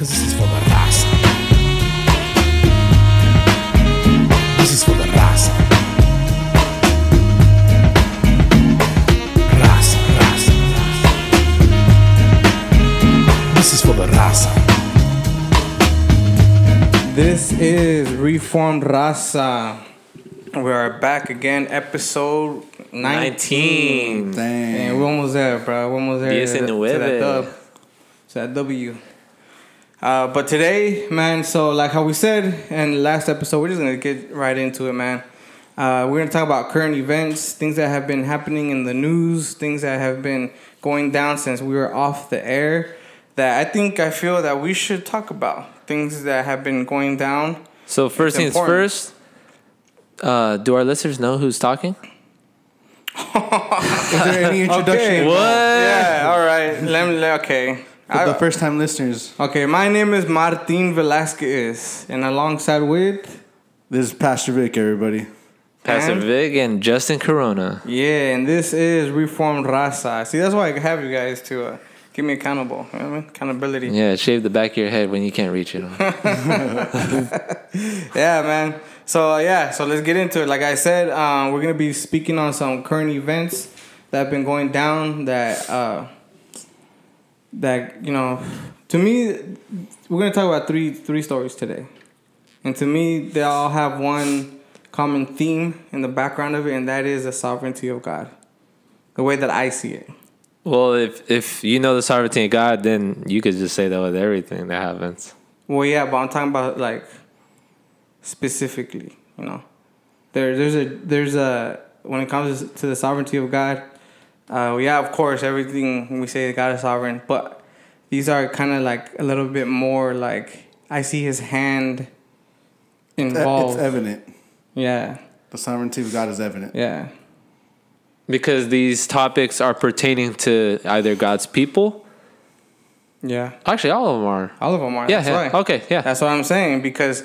Cause this is for the raza. This is for the raza. Raza, raza, raza. This is for the raza. This is Reformed Raza. We are back again, episode 19. 19. And we're almost there, bro. We're almost there. Diez to, y to nueve. that dub. To that W. Uh, but today, man, so like how we said in the last episode, we're just going to get right into it, man. Uh, we're going to talk about current events, things that have been happening in the news, things that have been going down since we were off the air that I think I feel that we should talk about. Things that have been going down. So first things first. Uh, do our listeners know who's talking? Is there any introduction? Okay. What? Yeah, all right. Let me, okay. For the first time listeners, okay, my name is Martin Velasquez, and alongside with, this is Pastor Vic, everybody. Pastor And- Vic and Justin Corona. yeah, and this is Reformed Raza. See, that's why I have you guys to uh, keep me accountable. You know what I mean? Accountability. Yeah, shave the back of your head when you can't reach it. Yeah, man. So uh, yeah, so let's get into it. Like I said, um, we're gonna be speaking on some current events that have been going down. That uh, that you know, to me, we're gonna talk about three three stories today, and to me, they all have one common theme in the background of it, and that is the sovereignty of God, the way that I see it. well, if if you know the sovereignty of God, then you could just say that with everything that happens. Well, yeah, but I'm talking about like specifically, you know. There, there's a, there's a when it comes to the sovereignty of God. Uh, yeah, of course, everything we say God is sovereign, but these are kind of like a little bit more like I see His hand involved. It's evident. Yeah, The sovereignty of God is evident. yeah, Because these topics are pertaining to either God's people. yeah. Actually, all of them are. All of them are. Yeah, That's yeah. right. Okay, yeah. That's what I'm saying because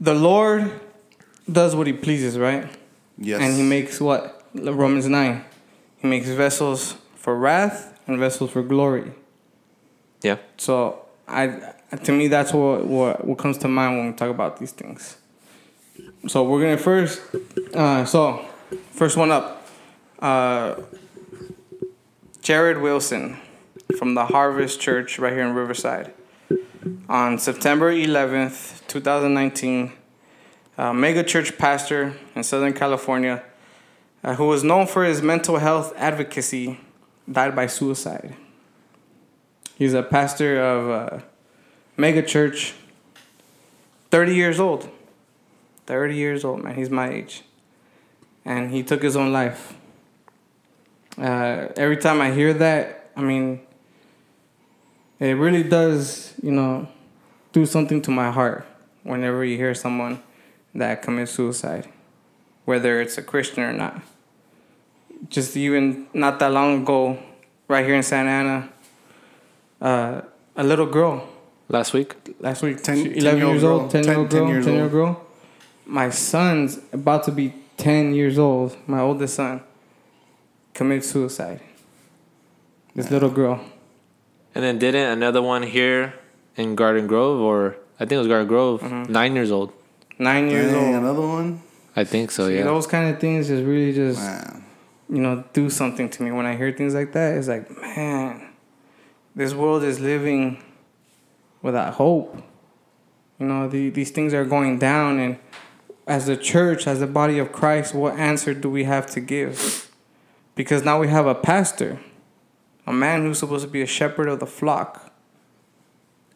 the Lord does what He pleases, right? Yes. And he makes what? Romans 9. He makes vessels for wrath and vessels for glory. yeah. So I to me that's what what, what comes to mind when we talk about these things. So we're gonna first uh, so first one up. Uh, Jarrid Wilson from the Harvest Church right here in Riverside. On September 11th, 2019, a mega church pastor in Southern California uh, who was known for his mental health advocacy died by suicide. He's a pastor of a mega church, 30 years old. 30 years old, man. He's my age. And he took his own life. Uh, every time I hear that, I mean, it really does, you know, do something to my heart whenever you hear someone that commits suicide, whether it's a Christian or not. Just even not that long ago, right here in Santa Ana, uh, a little girl Last week. last week, Ten- she- 11 10-year-old years old, girl. 10 year old 10 girl, 10 year old old. girl. My son's about to be 10 years old, my oldest son, committed suicide. This little girl. And then didn't another one here in Garden Grove, or I think it was Garden Grove, Mm-hmm. nine years old. Nine years Dang, old. another one? I think so, See, yeah. Those kind of things just really just, Man. You know, do something to me. When I hear things like that, it's like, man, this world is living without hope. You know, the, these things are going down, and as the church, as the body of Christ, what answer do we have to give? Because now we have a pastor, a man who's supposed to be a shepherd of the flock.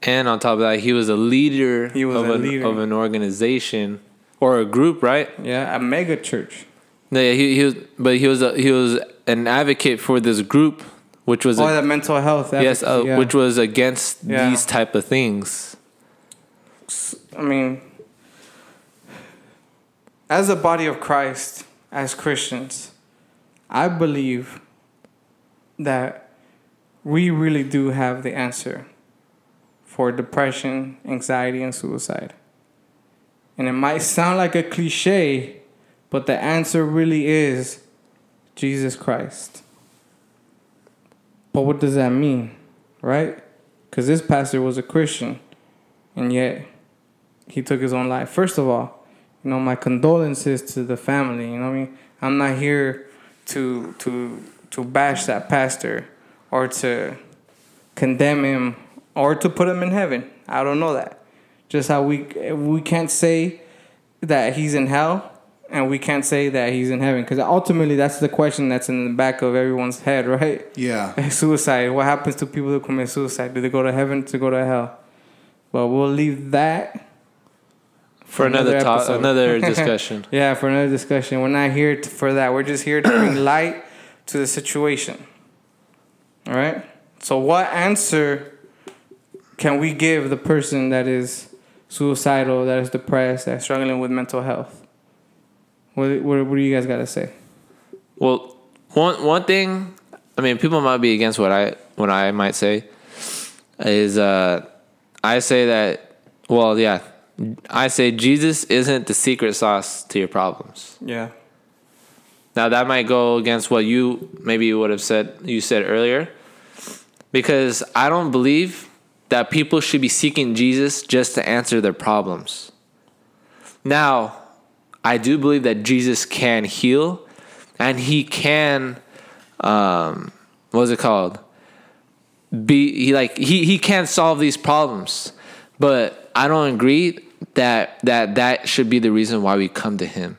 And on top of that, he was a leader, He was of, a an, leader. of an organization or a group, right? Yeah, a mega church. No, yeah, he, he was, but he was a, he was an advocate for this group, which was Oh, a, the mental health. yes, uh, yeah. which was against Yeah. these type of things. I mean, as a body of Christ, as Christians, I believe that we really do have the answer for depression, anxiety, and suicide. And it might sound like a cliche, but the answer really is Jesus Christ. But what does that mean, right? because this pastor was a Christian, and yet he took his own life. First of all, you know, my condolences to the family. You know I mean? I'm not here to to to bash that pastor or to condemn him or to put him in heaven. I don't know that. Just how we we can't say that he's in hell and we can't say that he's in heaven because ultimately that's the question that's in the back of everyone's head, right? Yeah. suicide. What happens to people who commit suicide? Do they go to heaven to go to hell? But we'll leave that For another another talk, another discussion. yeah, for another discussion. We're not here to, for that. We're just here to bring light to the situation. All right? So, what answer can we give the person that is suicidal, that is depressed, that's struggling with mental health? What, what, what do you guys got to say? Well, one one thing, I mean, people might be against what I what I might say is uh, I say that well, yeah, I say Jesus isn't the secret sauce to your problems. Yeah. Now that might go against what you maybe would have said you said earlier, because I don't believe that people should be seeking Jesus just to answer their problems. Now, I do believe that Jesus can heal, and he can, um, what is it called? Be he like he he can solve these problems, but I don't agree that that that should be the reason why we come to him.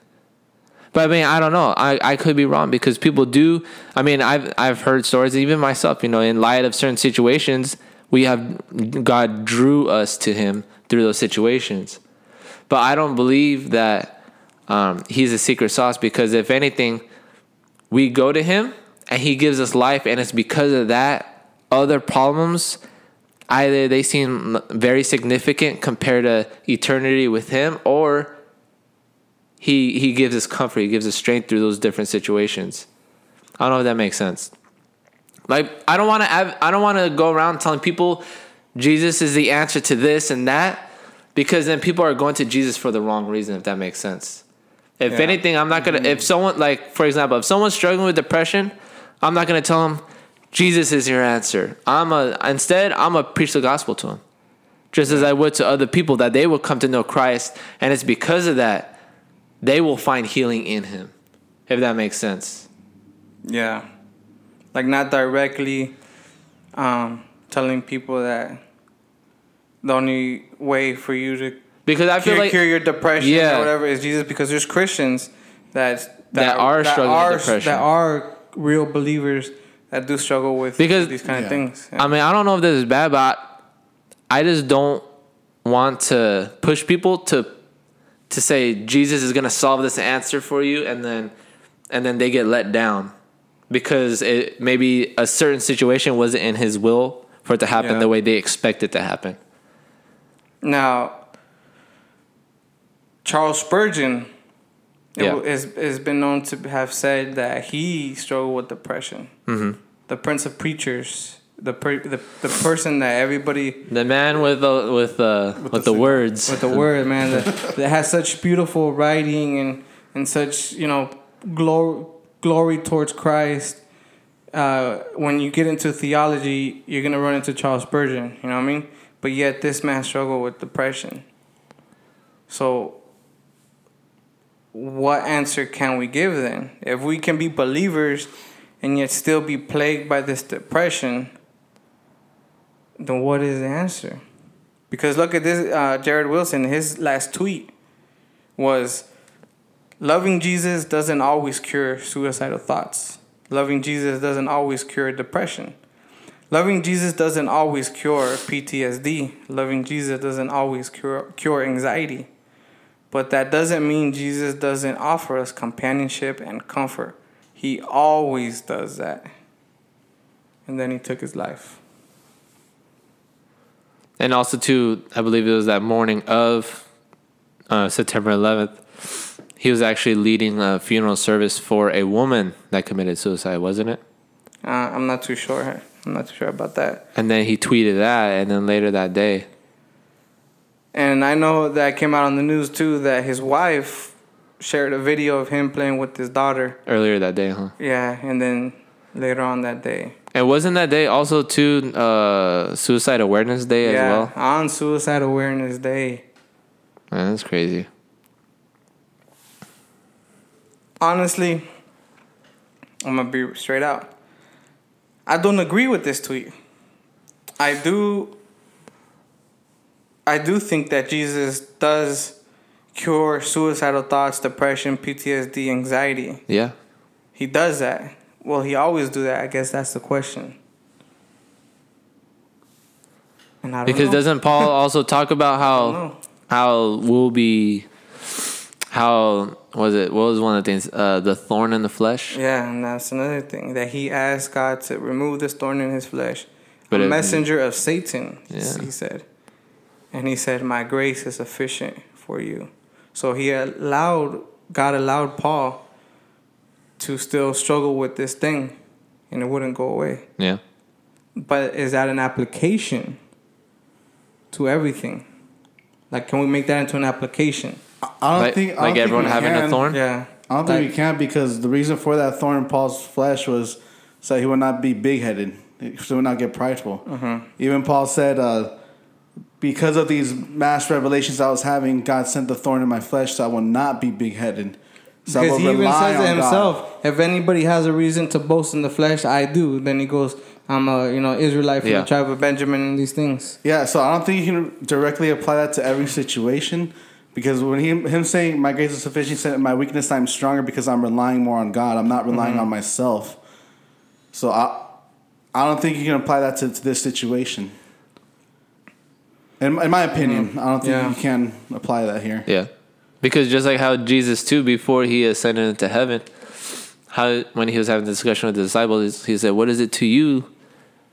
But I mean, I don't know. I, I could be wrong because people do. I mean, I've I've heard stories, even myself. You know, in light of certain situations, we have God drew us to Him through those situations. But I don't believe that um, He's a secret sauce because if anything, we go to Him and He gives us life, and it's because of that other problems either they seem very significant compared to eternity with Him, or he he gives us comfort, he gives us strength through those different situations. I don't know if that makes sense. Like I don't want to I don't want to go around telling people Jesus is the answer to this and that because then people are going to Jesus for the wrong reason if that makes sense. If Yeah. anything, I'm not going to if someone like for example, if someone's struggling with depression, I'm not going to tell them Jesus is your answer. I'm a instead I'm a preach the gospel to them. Just as I would to other people that they will come to know Christ and it's because of that they will find healing in him. If that makes sense. Yeah. Like not directly um, telling people that the only way for you to Because I feel cure, like cure your depression Yeah. or whatever is Jesus because there's Christians that That are struggling with depression. That are real believers that do struggle with Because- these kind Yeah. of things. I mean, I don't know if this is bad, but I just don't want to push people to to say Jesus is going to solve this answer for you and then and then they get let down because it maybe a certain situation wasn't in his will for it to happen Yeah. the way they expect it to happen. Now, Charles Spurgeon Yeah. w- is has been known to have said that he struggled with depression. Mm-hmm. The Prince of Preachers, the per, the the person that everybody The man with the with uh, with, the, the- words with the word man that, that has such beautiful writing and and such you know glory glory towards Christ. Uh, when you get into theology, you're gonna run into Charles Spurgeon. You know what I mean? But yet this man struggled with depression. So, what answer can we give then? If we can be believers and yet still be plagued by this depression, then what is the answer? Because look at this, uh, Jarrid Wilson, his last tweet was loving Jesus doesn't always cure suicidal thoughts. Loving Jesus doesn't always cure depression. Loving Jesus doesn't always cure PTSD. Loving Jesus doesn't always cure, cure anxiety. But that doesn't mean Jesus doesn't offer us companionship and comfort. He always does that. And then he took his life. And also, too, I believe it was that morning of uh, September 11th. He was actually leading a funeral service for a woman that committed suicide, wasn't it? Uh, I'm not too sure. I'm not too sure about that. And then he tweeted that, and then later that day, And I know that came out on the news too that his wife shared a video of him playing with his daughter. earlier that day, huh? Yeah, and then later on that day. And wasn't that day also too uh, Suicide Awareness Day yeah, as well? on Suicide Awareness Day. Man, that's crazy. Honestly, I'm gonna be straight out. I don't agree with this tweet. I do. I do think that Jesus does cure suicidal thoughts, depression, PTSD, anxiety. Yeah. He does that. Well, he always do that. I guess that's the question. And I don't Because know. doesn't Paul also talk about how how we'll be how was it what was one of the things uh, the thorn in the flesh Yeah, and that's another thing that he asked God to remove this thorn in his flesh. But a messenger of Satan, Yeah. he said. And he said, My grace is sufficient for you. So he allowed, God allowed Paul to still struggle with this thing and it wouldn't go away. yeah But is that an application to everything? Like, can we make that into an application? I don't like, think I don't like think everyone we having a thorn Yeah. I don't think Like- we can because the reason for that thorn in Paul's flesh was so he would not be big headed, so he would not get prideful. Mm-hmm. Even Paul said, uh, because of these mass revelations I was having, God sent the thorn in my flesh so I will not be big headed. So I Because will he even says it on God. himself. If anybody has a reason to boast in the flesh, I do. Then he goes, I'm a you know Israelite from Yeah. the tribe of Benjamin and these things. Yeah, so I don't think you can directly apply that to every situation because when he him saying my grace is sufficient, he said my weakness I'm stronger because I'm relying more on God. I'm not relying Mm-hmm. on myself. So I I don't think you can apply that to, to this situation. In, in my opinion, I don't think Mm-hmm. Yeah. you can apply that here. yeah because just like how jesus too before he ascended into heaven how when he was having the discussion with the disciples he said what is it to you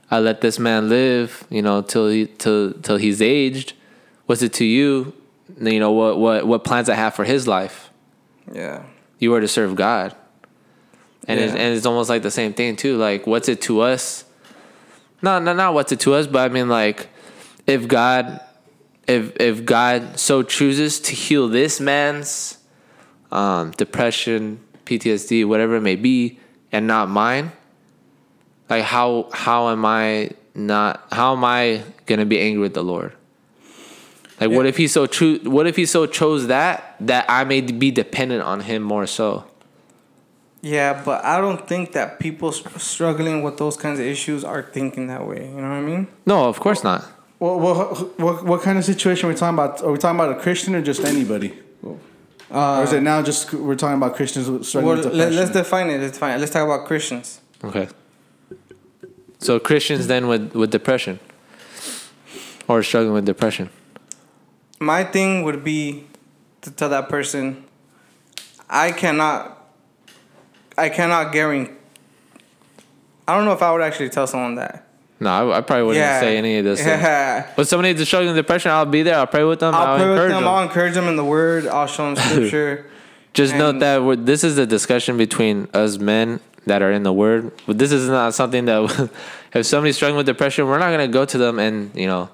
i let this man live you know till he till till he's aged what's it to you you know what what what plans i have for his life Yeah. you are to serve God. And it's, and it's almost like the same thing too. Like, what's it to us? Not not not what's it to us, but I mean like, if God, if if God so chooses to heal this man's um, depression, PTSD, whatever it may be, and not mine, like how how am I not? How am I gonna be angry with the Lord? Like, what if he so true? What if he so chose that that I may be dependent on him more so? Yeah, but I don't think that people struggling with those kinds of issues are thinking that way. You know what I mean? No, of course not. Well, what, what what kind of situation are we talking about? Are we talking about a Christian or just anybody? Uh, or is it now just we're talking about Christians struggling well, with let, depression? let's define it. Let's define it. Let's talk about Christians. Okay. So Christians then with with depression, or struggling with depression. My thing would be to tell that person, I cannot, I cannot guarantee. I don't know if I would actually tell someone that. No, I, I probably wouldn't yeah. say any of this. Yeah. But somebody that's struggling with depression, I'll be there. I'll pray with them. I'll, I'll pray with encourage them. them. I'll encourage them in the word. I'll show them scripture. Just note that this is a discussion between us men that are in the Word. But this is not something that if somebody's struggling with depression, we're not gonna go to them and you know,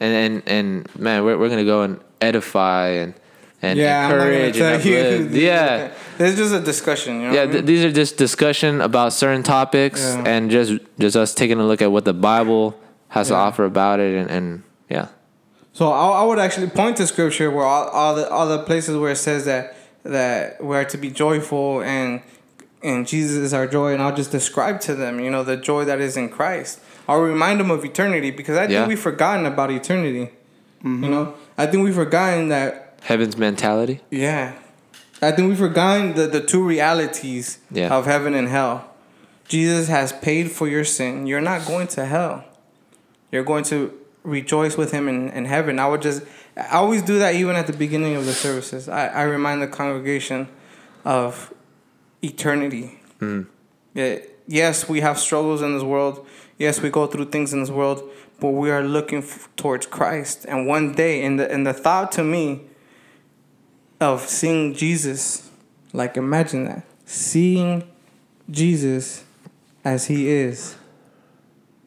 and and and man, we're we're gonna go and edify and and yeah, I'm not gonna encourage and uplift. Yeah. It's just a discussion. You know yeah, what I th- mean? these are just discussion about certain topics Yeah. and just just us taking a look at what the Bible has to offer about it and, and yeah. So I, I would actually point to scripture where all, all the all the places where it says that that we are to be joyful and and Jesus is our joy, and I'll just describe to them, you know, the joy that is in Christ. I'll remind them of eternity because I think Yeah. we've forgotten about eternity. You mm-hmm. know, I think we've forgotten that. Heaven's mentality. Yeah, I think we've forgotten the the two realities Yeah. of heaven and hell. Jesus has paid for your sin. You're not going to hell. You're going to rejoice with him in, in heaven. I would just, I always do that even at the beginning of the services. I, I remind the congregation of eternity. Hmm. Yeah, yes, we have struggles in this world. Yes, we go through things in this world, but we are looking f- towards Christ. And one day, and the, and the thought to me of seeing Jesus, like imagine that, seeing Jesus as he is.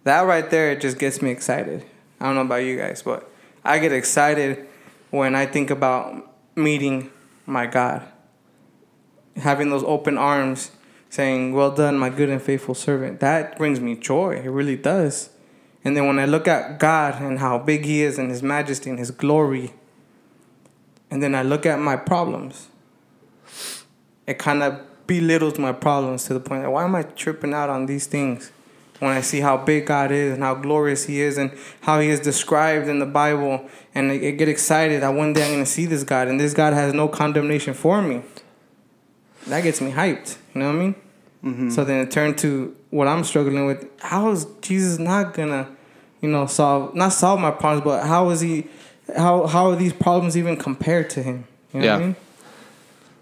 That right there it just gets me excited. I don't know about you guys, but I get excited when I think about meeting my God. Having those open arms saying, Well done, my good and faithful servant. That brings me joy. It really does. And then when I look at God and how big He is and His majesty and His glory, and then I look at my problems, it kind of belittles my problems to the point that why am I tripping out on these things when I see how big God is and how glorious He is and how He is described in the Bible and I get excited that one day I'm going to see this God and this God has no condemnation for me. That gets me hyped. You know what I mean? Mm-hmm. So then it turned to what I'm struggling with. How is Jesus not gonna, you know, solve not solve my problems, but how is he? How how are these problems even compared to him? You know what I Yeah. mean?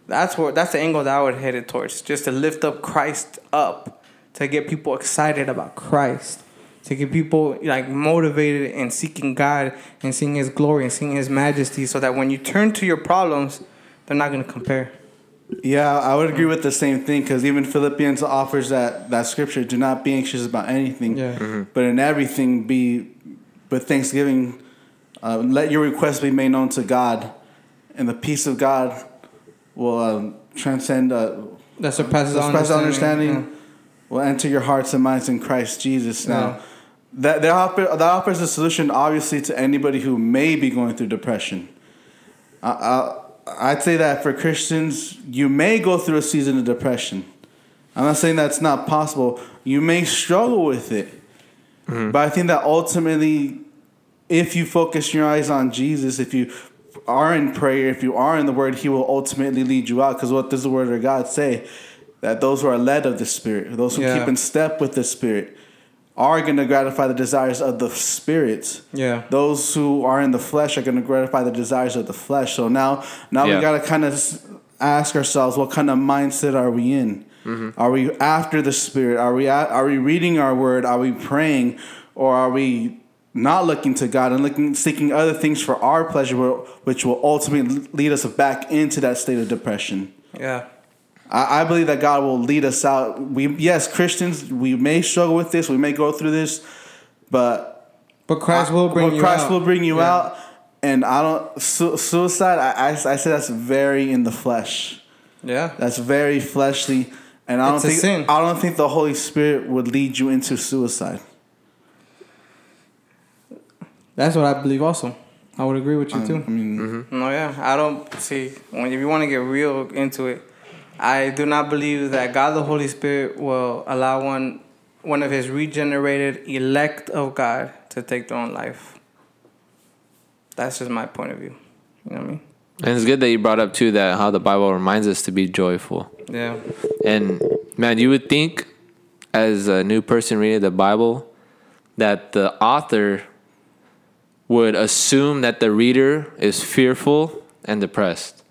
That's what that's the angle that I would head it towards. Just to lift up Christ up, to get people excited about Christ, to get people like motivated and seeking God and seeing His glory and seeing His majesty, so that when you turn to your problems, they're not gonna compare. Yeah, I would agree with the same thing because even Philippians offers that that scripture: "Do not be anxious about anything, Yeah. Mm-hmm. but in everything be but thanksgiving, uh, let your requests be made known to God, and the peace of God will um, transcend, uh, That surpasses all surpasses understanding. understanding, will enter your hearts and minds in Christ Jesus." Now, Yeah. that that, offer, that offers a solution, obviously, to anybody who may be going through depression. I, I, I'd say that for Christians, you may go through a season of depression. I'm not saying that's not possible. You may struggle with it. But I think that ultimately, if you focus your eyes on Jesus, if you are in prayer, if you are in the Word, He will ultimately lead you out. Because what does the Word of God say? That those who are led of the Spirit, those who Yeah. keep in step with the Spirit, are going to gratify the desires of the Spirit Yeah. those who are in the flesh are going to gratify the desires of the flesh. So now, now Yeah. we got to kind of ask ourselves, what kind of mindset are we in? Mm-hmm. Are we after the Spirit? Are we at, are we reading our Word? Are we praying, or are we not looking to God and looking seeking other things for our pleasure, which will ultimately lead us back into that state of depression? Yeah. I, I believe that God will lead us out. We yes, Christians, we may struggle with this, we may go through this, but But Christ will bring you Christ out. will bring you Yeah. out. And I don't su- suicide. I, I I say that's very in the flesh. Yeah. That's very fleshly, and I It's don't think. I don't think the Holy Spirit would lead you into suicide. That's what I believe also. I would agree with you too. I mean, Mm-hmm. No, yeah. I don't see when if you want to get real into it, I do not believe that God the Holy Spirit will allow one one of his regenerated elect of God to take their own life. That's just my point of view. You know what I mean? And it's good that you brought up too that how the Bible reminds us to be joyful. Yeah. And man, you would think as a new person reading the Bible that the author would assume that the reader is fearful and depressed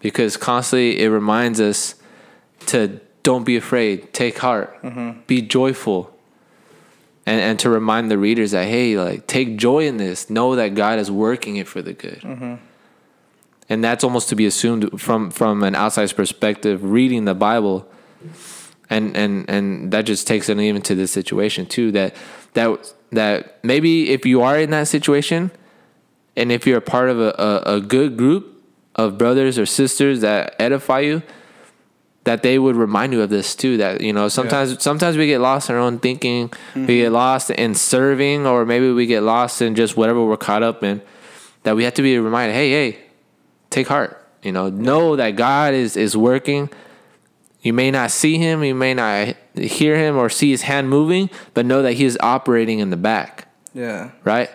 because constantly it reminds us to don't be afraid, take heart, mm-hmm. be joyful. And, and to remind the readers that hey like take joy in this know that god is working it for the good. Mm-hmm. And that's almost to be assumed from from an outside perspective reading the bible. And and and that just takes it even to this situation too that that that maybe if you are in that situation and if you're a part of a, a, a good group of brothers or sisters that edify you that they would remind you of this too that you know sometimes sometimes we get lost in our own thinking. We get mm-hmm. lost in serving or maybe we get lost in just whatever we're caught up in that we have to be reminded hey hey take heart. You know know that god is is working. You may not see him you may not hear him or see his hand moving but know that he is operating in the back Yeah. right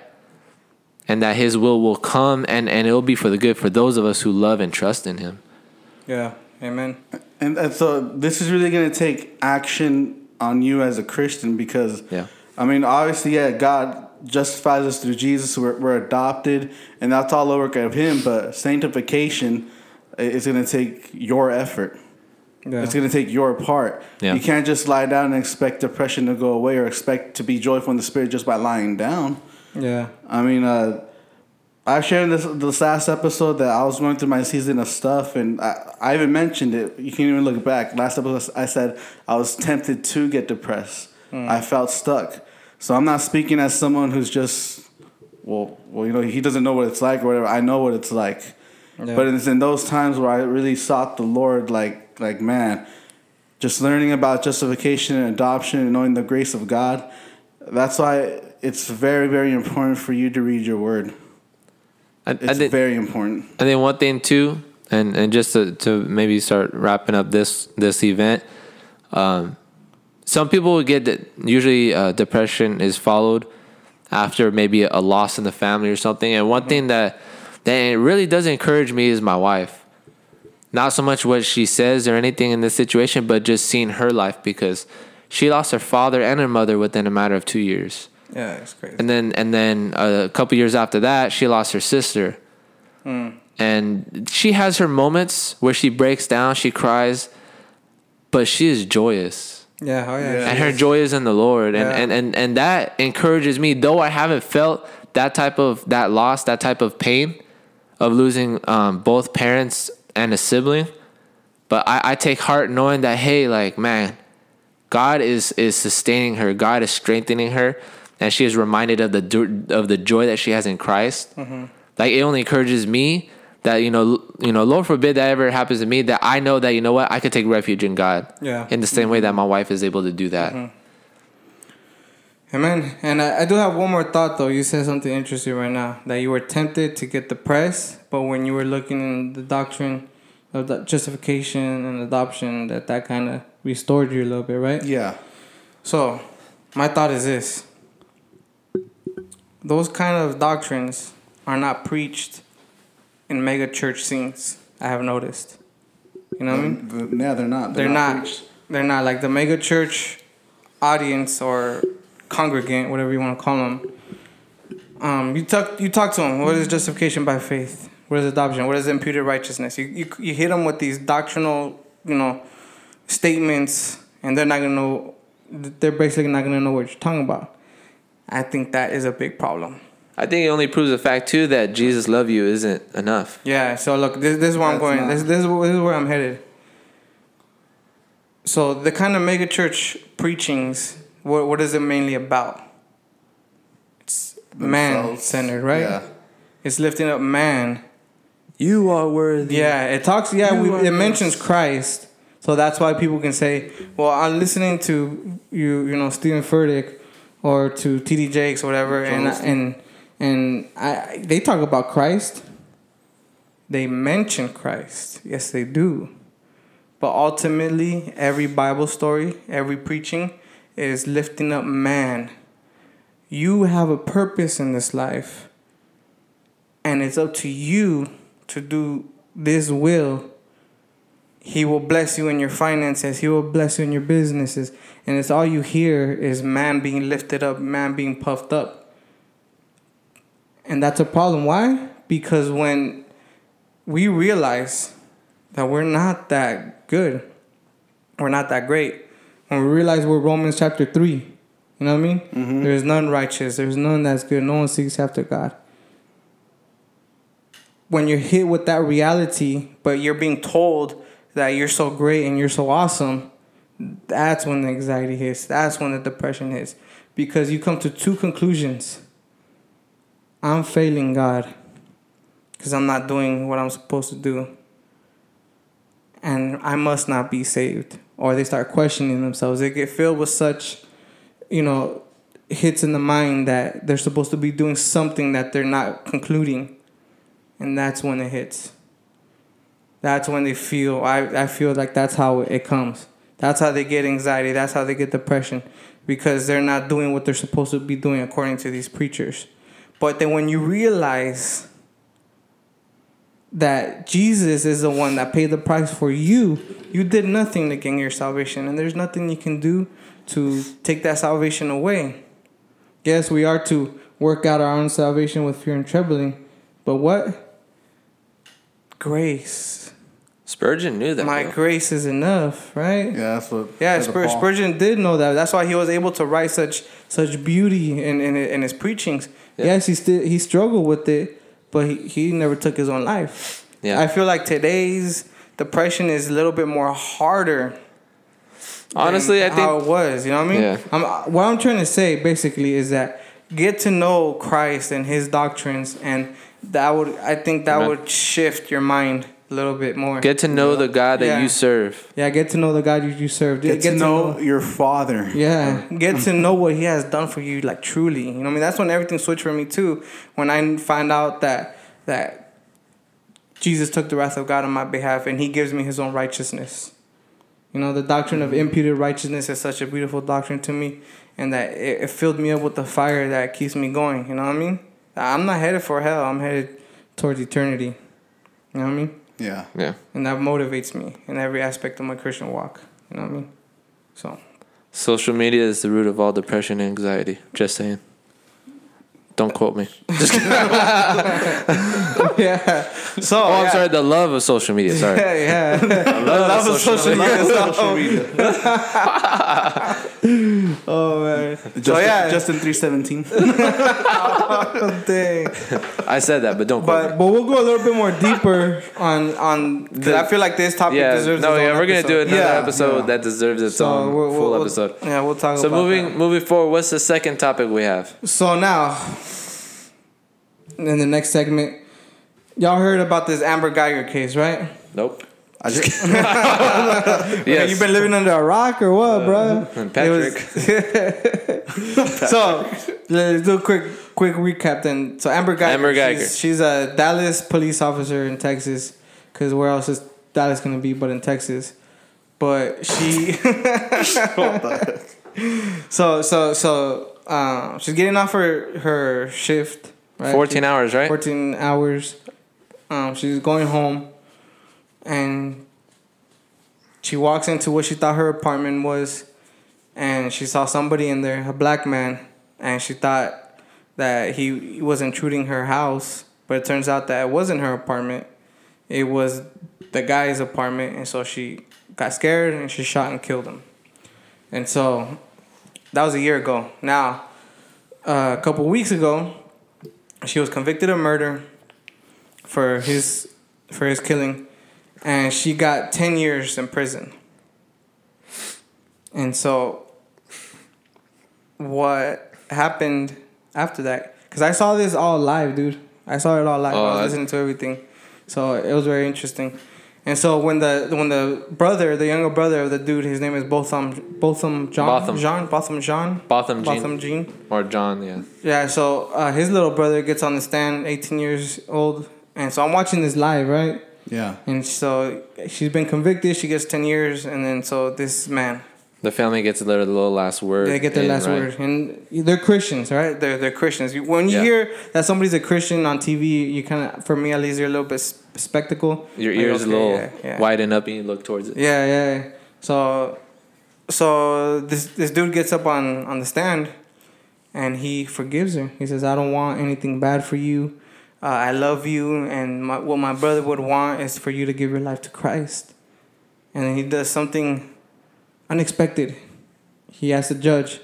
and that his will will come and and it will be for the good for those of us who love and trust in him Yeah. Amen. and, and so this is really going to take action on you as a Christian because, Yeah. I mean, obviously, yeah, God justifies us through Jesus. We're, we're adopted, and that's all the work of Him. But sanctification is going to take your effort. Yeah. It's going to take your part. Yeah. You can't just lie down and expect depression to go away or expect to be joyful in the spirit just by lying down. yeah. I mean, uh, I shared in this this last episode that I was going through my season of stuff, and I, I even mentioned it. You can even look back. Last episode, I said I was tempted to get depressed. I felt stuck. So I'm not speaking as someone who's just, well, well, you know, he doesn't know what it's like or whatever. I know what it's like. Yeah. But it's in those times where I really sought the Lord, like, like man, just learning about justification and adoption and knowing the grace of God. That's why it's very, very important for you to read your word. I It's think, very important. and then one thing too, and and just to, to maybe start wrapping up this this event, um, some people would get that usually uh, depression is followed after maybe a loss in the family or something. And one thing that that really does encourage me is my wife. Not so much what she says or anything in this situation, but just seeing her life because she lost her father and her mother within a matter of two years. Yeah, it's crazy. And then and then a couple years after that, she lost her sister. And she has her moments where she breaks down, she cries, but she is joyous. yeah, oh yeah. Yeah. And her joy is in the Lord. And, Yeah. and, and, and that encourages me, though I haven't felt that type of that loss, that type of pain of losing um, both parents and a sibling. But I, I take heart knowing that, hey, like, man, God is is sustaining her. God is strengthening her, and she is reminded of the of the joy that she has in Christ. Mm-hmm. Like it only encourages me that you know, you know, Lord forbid that ever happens to me. That I know that you know what I could take refuge in God. Yeah. In the same way that my wife is able to do that. Mm-hmm. Amen. And I, I do have one more thought though. You said something interesting right now that you were tempted to get the depressed, but when you were looking in the doctrine of the justification and adoption, that that kind of restored you a little bit, right? Yeah. So, my thought is this: those kind of doctrines are not preached in mega church scenes. I have noticed. You know what I mean? Yeah, they're not. They're not. preached. They're not like the mega church audience or congregant, whatever you want to call them. Um, you talk. You talk to them. What is justification by faith? What is adoption? What is imputed righteousness? You you, you hit them with these doctrinal, you know, statements, and they're not gonna know. They're basically not gonna know what you're talking about. I think that is a big problem. I think it only proves the fact too that Jesus love you isn't enough. Yeah. So look, this, this is where I'm going. This, this, is, this is where I'm headed. So the kind of mega church preachings, what what is it mainly about? It's man centered, right? Yeah. It's lifting up man. You are worthy. Yeah, it talks. Yeah, we, it mentions Christ, so that's why people can say, "Well, I'm listening to you, you know, Steven Furtick, or to T.D. Jakes, or whatever," and and and I, they talk about Christ. They mention Christ, yes, they do, but ultimately, every Bible story, every preaching, is lifting up man. You have a purpose in this life, and it's up to you to do this will. He will bless you in your finances. He will bless you in your businesses. And it's all you hear is man being lifted up, man being puffed up. And that's a problem. Why? Because when we realize that we're not that good, we're not that great, when we realize we're Romans chapter 3, you know what I mean? Mm-hmm. There's none righteous, there's none that's good, no one seeks after God when you're hit with that reality, but you're being told that you're so great and you're so awesome, that's when the anxiety hits. That's when the depression hits. Because you come to two conclusions I'm failing God because I'm not doing what I'm supposed to do. And I must not be saved. Or they start questioning themselves. They get filled with such, you know, hits in the mind that they're supposed to be doing something that they're not concluding and that's when it hits. That's when they feel. I I feel like that's how it comes. That's how they get anxiety. That's how they get depression, because they're not doing what they're supposed to be doing according to these preachers. But then when you realize that Jesus is the one that paid the price for you, you did nothing to gain your salvation, and there's nothing you can do to take that salvation away. Yes, we are to work out our own salvation with fear and trembling, but what? Grace. Spurgeon knew that. My bro. grace is enough, right? Yeah, that's what. Yeah, said Spur- Spurgeon did know that. That's why he was able to write such such beauty in in, in his preachings. Yeah. Yes, he still he struggled with it, but he, he never took his own life. Yeah. I feel like today's depression is a little bit more harder. than Honestly, I how think it was. You know what I mean? Yeah. I'm, what I'm trying to say basically is that get to know Christ and His doctrines, and that would I think that Amen. would shift your mind a little bit more. Get to know the God that Yeah. you serve. yeah, get to know the God you, you serve. Get, to know your father. Yeah, get to know what He has done for you, like truly. You know, what I mean, that's when everything switched for me too. When I find out that that Jesus took the wrath of God on my behalf, and He gives me His own righteousness. You know, the doctrine of imputed righteousness is such a beautiful doctrine to me, and that it, it filled me up with the fire that keeps me going. You know what I mean? I'm not headed for hell. I'm headed towards eternity. You know what I mean? Yeah. Yeah. And that motivates me in every aspect of my Christian walk. You know what I mean? So. Social media is the root of all depression and anxiety. Just saying. Don't quote me. yeah. So Oh, I'm yeah. sorry. The love of social media. Sorry. Yeah, yeah. love of social media. Social media. oh man. Justin, So yeah. Justin three seventeen. Dang. I said that, but don't quote But me. but we'll go a little bit more deeper on on. Cause I feel like this topic Yeah. deserves. No. its Yeah. We're gonna do another Yeah, episode yeah. that deserves its So own we'll, full we'll, episode. Yeah, we'll talk about that. So moving that. moving forward, what's the second topic we have? So now, in the next segment, y'all heard about this Amber Geiger case, right? Nope. I just Yes. you been living under a rock or what, bro? and Patrick. so let's do a quick quick recap then. So Amber Geiger, Amber Geiger. She's, she's a Dallas police officer in Texas, because where else is Dallas gonna be but in Texas? But she, so so so um, she's getting off her her shift. Right? 14 hours, right? 14 hours. Um, she's going home, and she walks into what she thought her apartment was, and she saw somebody in there, a black man, and she thought that he, he was intruding her house, but it turns out that it wasn't her apartment. It was the guy's apartment, and so she got scared and she shot and killed him. And so that was a year ago. Now, uh, a couple weeks ago, she was convicted of murder for his for his killing and she got 10 years in prison. And so what happened after that? Because i saw this all live dude. I saw it all live. Oh, i I- was listening to everything. So it was very interesting and so when the when the brother the younger brother of the dude his name is botham botham john Botham. john botham john Botham Jean. botham jean Or John, yeah. yeah, so uh, his little brother gets on the stand, 18 years old. And so I'm watching this live, right? yeah. And so she's been convicted. She gets 10 years. And then so this man, The family gets their little last word. they get their in, last right? word. And they're Christians, right? They're, they're Christians. When you Yeah. hear that somebody's a Christian on TV, you kind of, for me at least, you're a little bit spectacle. Your Like, ears okay, a little yeah, yeah. widen up and you look towards it. Yeah, yeah. So, so this this dude gets up on on the stand, and he forgives her. He says, "I don't want anything bad for you. Uh, I love you, and my, what my brother would want is for you to give your life to Christ." And then he does something unexpected. He asks the judge,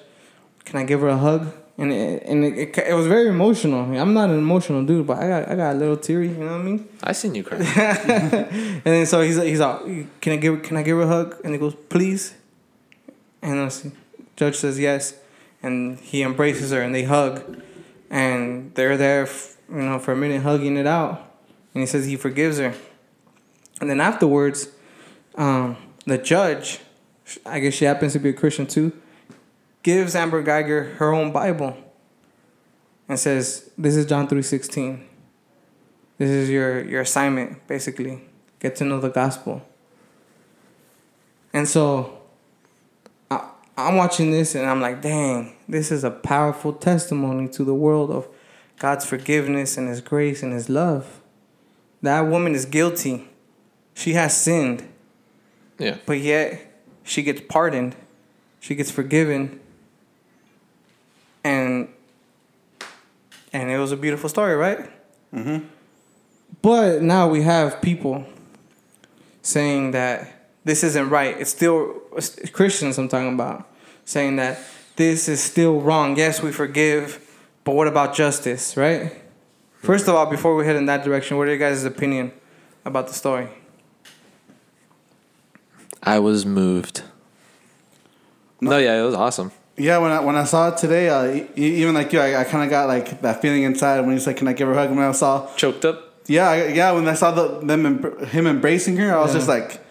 "Can I give her a hug?" And it, and it, it, it was very emotional. I'm not an emotional dude, but I got I got a little teary. You know what I mean? I seen you cry. And then so he's he's out. Can I give can I give her a hug? And he goes, please. And the judge says yes, and he embraces her and they hug, and they're there, f- you know, for a minute hugging it out. And he says he forgives her. And then afterwards, um, the judge, I guess she happens to be a Christian too, gives Amber Geiger her own Bible, and says, "This is John three sixteen. This is your your assignment, basically. Get to know the gospel." And so, I, I'm watching this and I'm like, "Dang, this is a powerful testimony to the world of God's forgiveness and His grace and His love." That woman is guilty. She has sinned, yeah. but yet she gets pardoned. She gets forgiven. And and it was a beautiful story, right? Mm-hmm. But now we have people saying that this isn't right. It's still it's Christians I'm talking about saying that this is still wrong. Yes, we forgive, but what about justice, right? First of all, before we head in that direction, what are your guys' opinion about the story? I was moved. No, yeah, it was awesome. Yeah, when I when I saw it today, uh, even like you, I, I kind of got like that feeling inside when he's like, "Can I give her a hug?" When I saw, Choked up. yeah, I- yeah. When I saw the them em- him embracing her, I was Yeah. just like,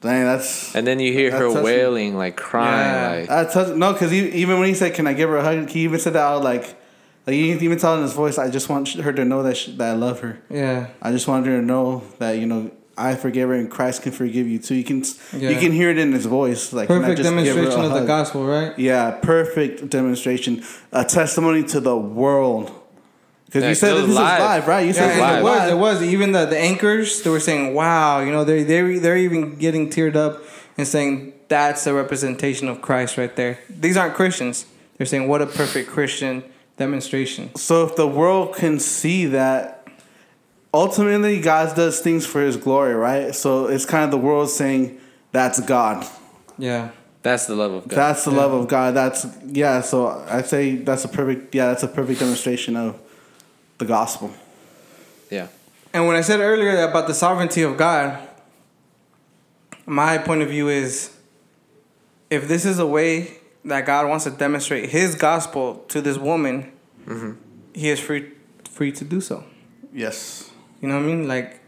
dang, that's And then you hear her touched me. wailing, like crying, Yeah. like that touched, no, because even when he said, "Can I give her a hug?" He even said that out like, like he even tell in his voice, "I just want her to know that she, that I love her. Yeah. I just wanted her to know that you know." I forgive her, and Christ can forgive you too. You can, Yeah. you can hear it in his voice. Like, Perfect just give her a demonstration of the gospel, right? Yeah, perfect demonstration, a testimony to the world. Because you said it that was this live. is live, right? You Yeah, said and this live. it is was. live. It was. Even the, the anchors, they were saying, "Wow," you know, they they they're even getting teared up and saying that's a representation of Christ right there. These aren't Christians. They're saying, "What a perfect Christian demonstration." So if the world can see that, ultimately God does things for His glory, right? So it's kind of the world saying that's God. Yeah. that's the love of God. That's the love of God. That's yeah. So I say that's a perfect yeah. That's a perfect demonstration of the gospel. yeah. And when I said earlier about the sovereignty of God, my point of view is if this is a way that God wants to demonstrate his gospel to this woman, mm-hmm. he is free free to do so. Yes. You know what I mean? Like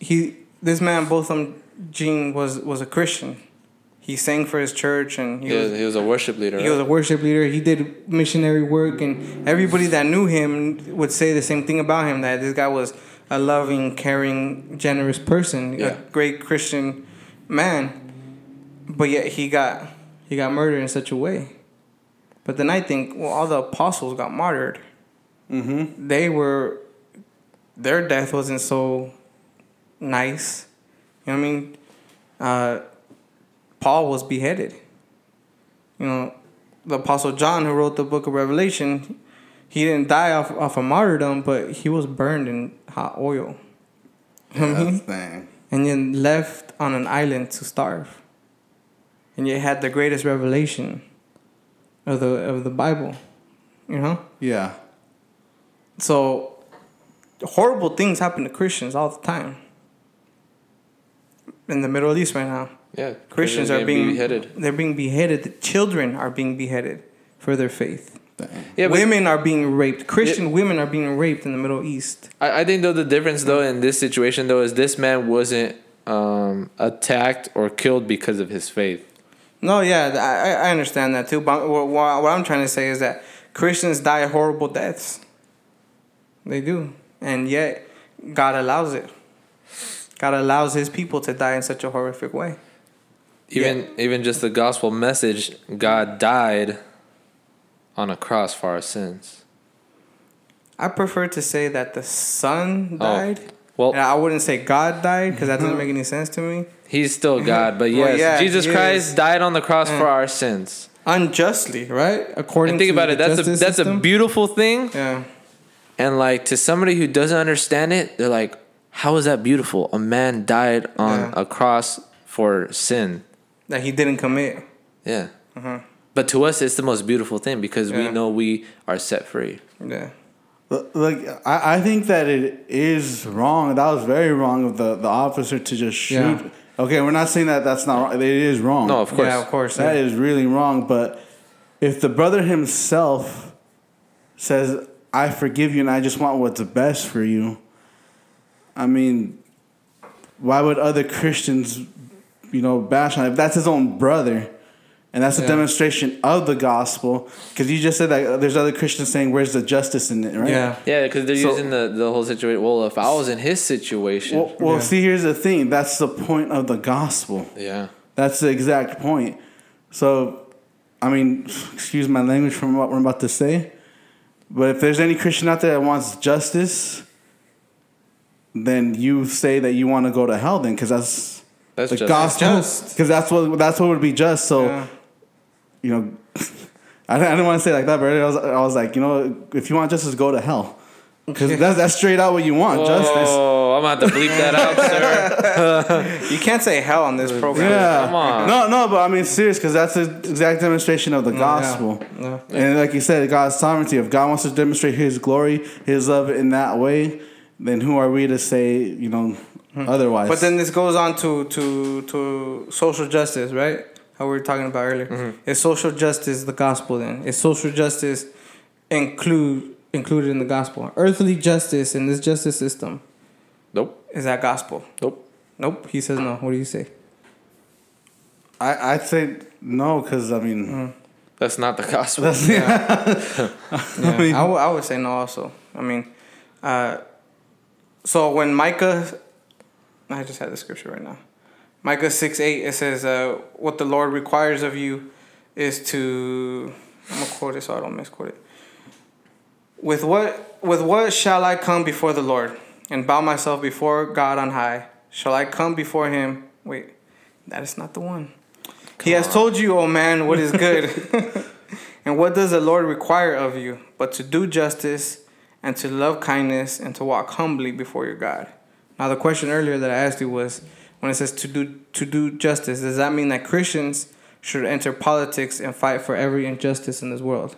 he this man Botham Jean was was a Christian. He sang for his church and he He was he was a worship leader. he was a worship leader. He did missionary work, and everybody that knew him would say the same thing about him that this guy was a loving, caring, generous person, Yeah. a great Christian man. But yet he got he got murdered in such a way. But then I think, well, all the apostles got martyred. Mm-hmm. They were their death wasn't so nice. You know what I mean? Uh, Paul was beheaded. You know, the Apostle John, who wrote the book of Revelation, he didn't die off, off of martyrdom, but he was burned in hot oil. You know what I mean? Dang. And then left on an island to starve. And yet had the greatest revelation of the of the Bible. You know? Yeah. So horrible things happen to Christians all the time. In the Middle East right now. yeah. Christians are being beheaded. They're being beheaded. The children are being beheaded for their faith. Yeah, women are being raped. Christian women are being raped in the Middle East. I, I think though the difference though in this situation though is this man wasn't um, attacked or killed because of his faith. No, yeah, I, I- understand that too. But what what I'm trying to say is that Christians die horrible deaths. They do, and yet God allows it. God allows His people to die in such a horrific way. Even even just the gospel message, God died on a cross for our sins. I prefer to say that the Son oh, died. Well, And I wouldn't say God died because that doesn't make any sense to me. he's still God, but Well, yes, yeah, Jesus Christ is. died on the cross Yeah. for our sins. Unjustly, right? According And think to about the it, that's a that's a beautiful thing. Yeah. And like to somebody who doesn't understand it, they're like, "How is that beautiful? A man died on Yeah. a cross for sin." That he didn't commit. Yeah. Uh-huh. But to us, it's the most beautiful thing because we know we are set free. Yeah. Like I, I think that it is wrong. That was very wrong of the, the officer to just shoot. Yeah. Okay, we're not saying that that's not wrong. It is wrong. No, of course. Yeah, of course. That yeah. is really wrong. But if the brother himself says, I forgive you and I just want what's best for you, I mean, why would other Christians, you know, bash on it? If that's his own brother and that's a Yeah. demonstration of the gospel, because you just said that there's other Christians saying, Where's the justice in it, right? Yeah. Yeah, because they're So- using the, the whole situation. Well, if I was in his situation, Well, well Yeah. see, here's the thing. That's the point of the gospel. yeah, That's the exact point. So, I mean, excuse my language from what we're about to say, but if there's any Christian out there that wants justice, then you say that you want to go to hell, then, because that's that's the just gospel. Because that's what that's what would be just. So, Yeah. you know, I, didn't want to say it like that, but I was, I was like, you know, if you want justice, go to hell. Because that's, that's straight out what you want, justice. I'm gonna have to bleep that out, sir. You can't say hell on this program. Yeah. Come on. No, no, but I mean, serious, because that's the exact demonstration of the gospel. Yeah. And like you said, God's sovereignty. If God wants to demonstrate His glory, His love in that way, then who are we to say, you know, otherwise? But then this goes on to to to social justice, right? How we were talking about earlier. Mm-hmm. Is social justice the gospel? Then is social justice include included in the gospel. Earthly justice in this justice system Nope. is that gospel. Nope. Nope. He says no. What do you say? I I'd say no because I mean That's not the gospel. that's Yeah, I, mean- would- I would say no. Also, I mean, uh, so when Micah, I just had the scripture right now. Micah six eight it says, uh, "What the Lord requires of you is to." I'm gonna quote it so I don't misquote it. With what with what shall I come before the Lord and bow myself before God on high? Shall I come before Him? Wait, that is not the one. he has told you, O man, what is good. And what does the Lord require of you but to do justice and to love kindness and to walk humbly before your God? Now the question earlier that I asked you was when it says to do to do justice, does that mean that Christians should enter politics and fight for every injustice in this world?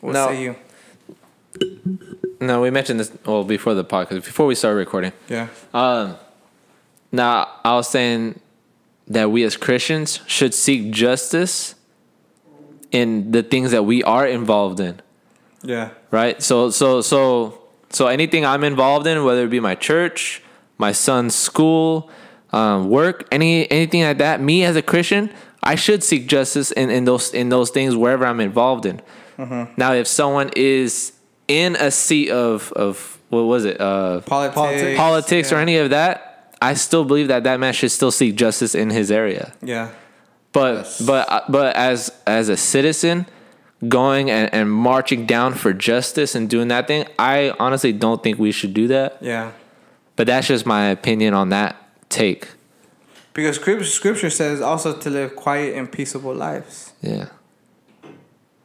What No. say you? No, we mentioned this well before the podcast, before we started recording. Yeah. Um, now I was saying that we as Christians should seek justice in the things that we are involved in, Yeah. right? So, so, so, so anything I'm involved in, whether it be my church, my son's school, um, work, any anything like that, me as a Christian, I should seek justice in, in those in those things wherever I'm involved in. Now, if someone is in a seat of of what was it? Uh, Politics. politics or any of that, I still believe that that man should still seek justice in his area. Yeah. But Yes. but uh, but as as a citizen, going and, and marching down for justice and doing that thing, I honestly don't think we should do that. Yeah. But that's just my opinion on that take. Because scripture, scripture says also to live quiet and peaceable lives. Yeah.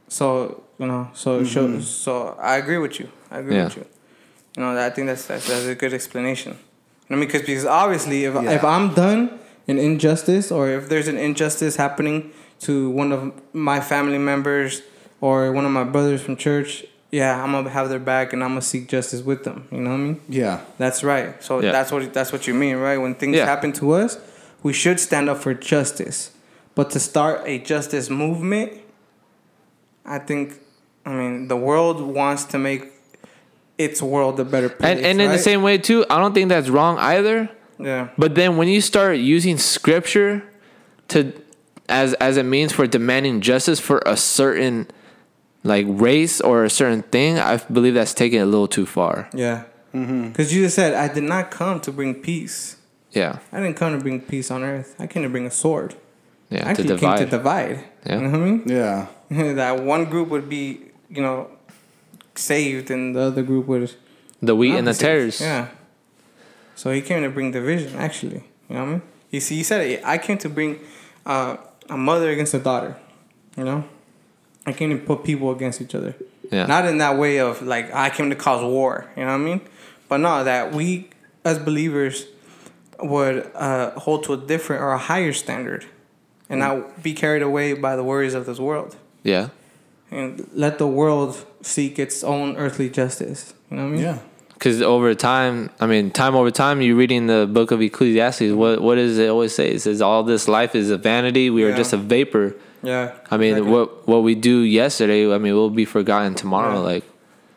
So you know, so shows. Mm-hmm. So I agree with you. I agree Yeah. with you. You know, I think that's that's, that's a good explanation. I mean, because because obviously, if Yeah. if I'm done an injustice, or if there's an injustice happening to one of my family members or one of my brothers from church, yeah, I'm gonna have their back and I'm gonna seek justice with them. You know what I mean? yeah. That's right. So Yeah. that's what that's what you mean, right? When things Yeah. happen to us, we should stand up for justice. But to start a justice movement, I think, I mean, the world wants to make its world a better place. And and in the same way too, I don't think that's wrong either. yeah, But then when you start using scripture to as as a means for demanding justice for a certain like race or a certain thing, I believe that's taking it a little too far. yeah, mm-hmm. because you just said I did not come to bring peace. Yeah. I didn't come to bring peace on earth. I came to bring a sword. Yeah. I to actually divide. came to divide. Yeah. You know what I mean? Yeah. that one group would be, you know, saved, and the other group would the wheat and the tares. Yeah. So he came to bring division. Actually, you know what I mean? You see, he said it. I came to bring uh, a mother against a daughter. You know, I came to put people against each other. Yeah. Not in that way of like I came to cause war. You know what I mean? But no, that we as believers would uh, hold to a different or a higher standard, and not be carried away by the worries of this world, Yeah. And let the world seek its own earthly justice. You know what I mean? Yeah. Because over time, I mean, time over time, you're reading the book of Ecclesiastes. What what does it always say? It says all this life is a vanity. We are Yeah. just a vapor. Yeah. I mean, exactly. what what we do yesterday, I mean, will be forgotten tomorrow. Yeah. Like,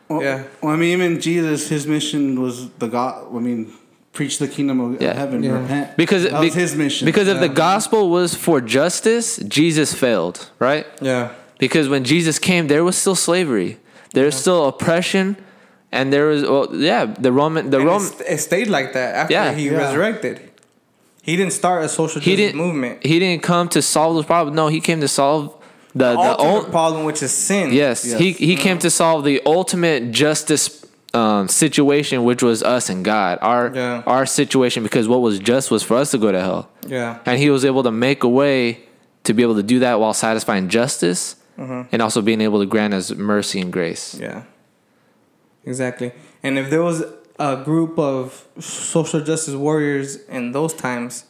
Well, Yeah. Well, I mean, even Jesus, his mission was the God. I mean, preach the kingdom of Yeah. heaven. Yeah. Repent. because that was be- his mission. Because if the gospel was for justice, Jesus failed, right? Yeah. Because when Jesus came, there was still slavery, there was still oppression, and there was well, yeah, the Roman the And Roman. it, it stayed like that after Yeah. he Yeah. resurrected. He didn't start a social He justice didn't. movement. He didn't come to solve those problems. No, he came to solve the the, ultimate ul- problem, which is sin. Yes, Yes. he he came to solve the ultimate justice um, situation, which was us and God. Our Yeah. our situation, because what was just was for us to go to hell, Yeah. and he was able to make a way to be able to do that while satisfying justice, Uh-huh. and also being able to grant us mercy and grace. Yeah. Exactly. And if there was a group of social justice warriors in those times,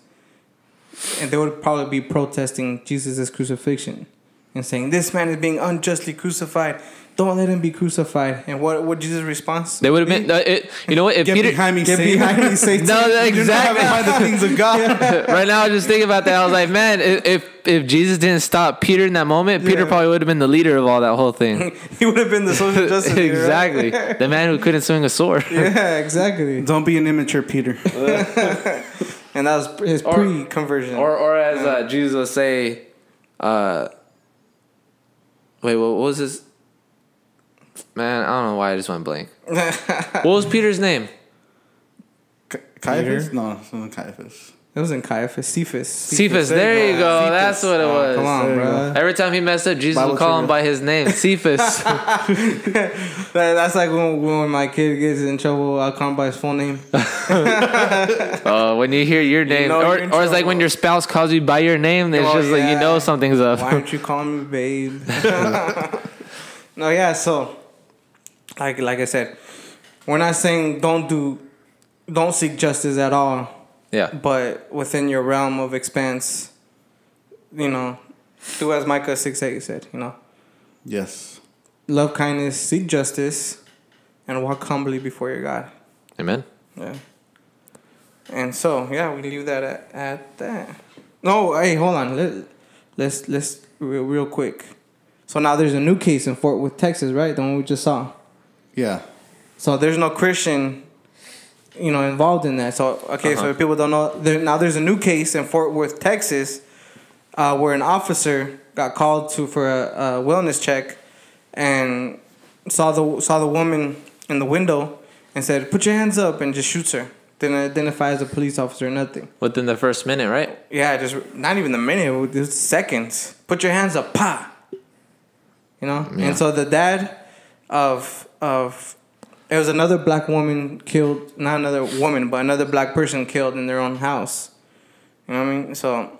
and they would probably be protesting Jesus' crucifixion and saying, This man is being unjustly crucified. Don't let him be crucified. And what what Jesus' response? They would have been. Uh, it, you know what? If Get Peter, behind me, Get Satan. behind me, Satan. no, You do not have exactly. to find the things of God. right now, I was just thinking about that. I was like, man, if if, if Jesus didn't stop Peter in that moment, Peter Yeah. probably would have been the leader of all that whole thing. he would have been the social justice. leader, exactly, the man who couldn't swing a sword. Yeah, exactly. Don't be an immature Peter. And that was his Or- pre-conversion. Or, or as uh, Jesus would say, uh, wait, what was his? Man, I don't know why I just went blank. what was Peter's name? Ca- Caiaphas? No, it wasn't Caiaphas. it wasn't Caiaphas, Cephas. Cephas. there There you you go. go. Cephas. That's what it was. Come on, There bro. Every time he messed up, Jesus Bible would call him by his name, Cephas. That, that's like when, when my kid gets in trouble, I'll call him by his full name. uh, when you hear your name, know or, you're or it's like when your spouse calls you by your name, it's Oh, just like you know something's up. Why aren't you calling me babe? no, yeah. So, like like I said, we're not saying don't do, don't seek justice at all. yeah, but within your realm of expanse, you know, do as Micah six eight said. You know, Yes. love kindness, seek justice, and walk humbly before your God. amen. Yeah. And so, yeah, we leave that at, at that. No, hey, hold on. Let, let's let's real, real quick. So now there's a new case in Fort Worth, Texas, right? The one we just saw. Yeah. So there's no Christian, you know, involved in that. So okay, so Uh-huh. if people don't know, there, now there's a new case in Fort Worth, Texas, uh, where an officer got called to for a, a wellness check, and saw the saw the woman in the window and said, "Put your hands up," and just shoots her. Didn't identify as a police officer or nothing. Within the first minute, right? Yeah, just not even the minute, just seconds. Put your hands up, pa. You know, Yeah. and so the dad of of it was another black woman killed, not another woman, but another black person killed in their own house. You know what I mean? So,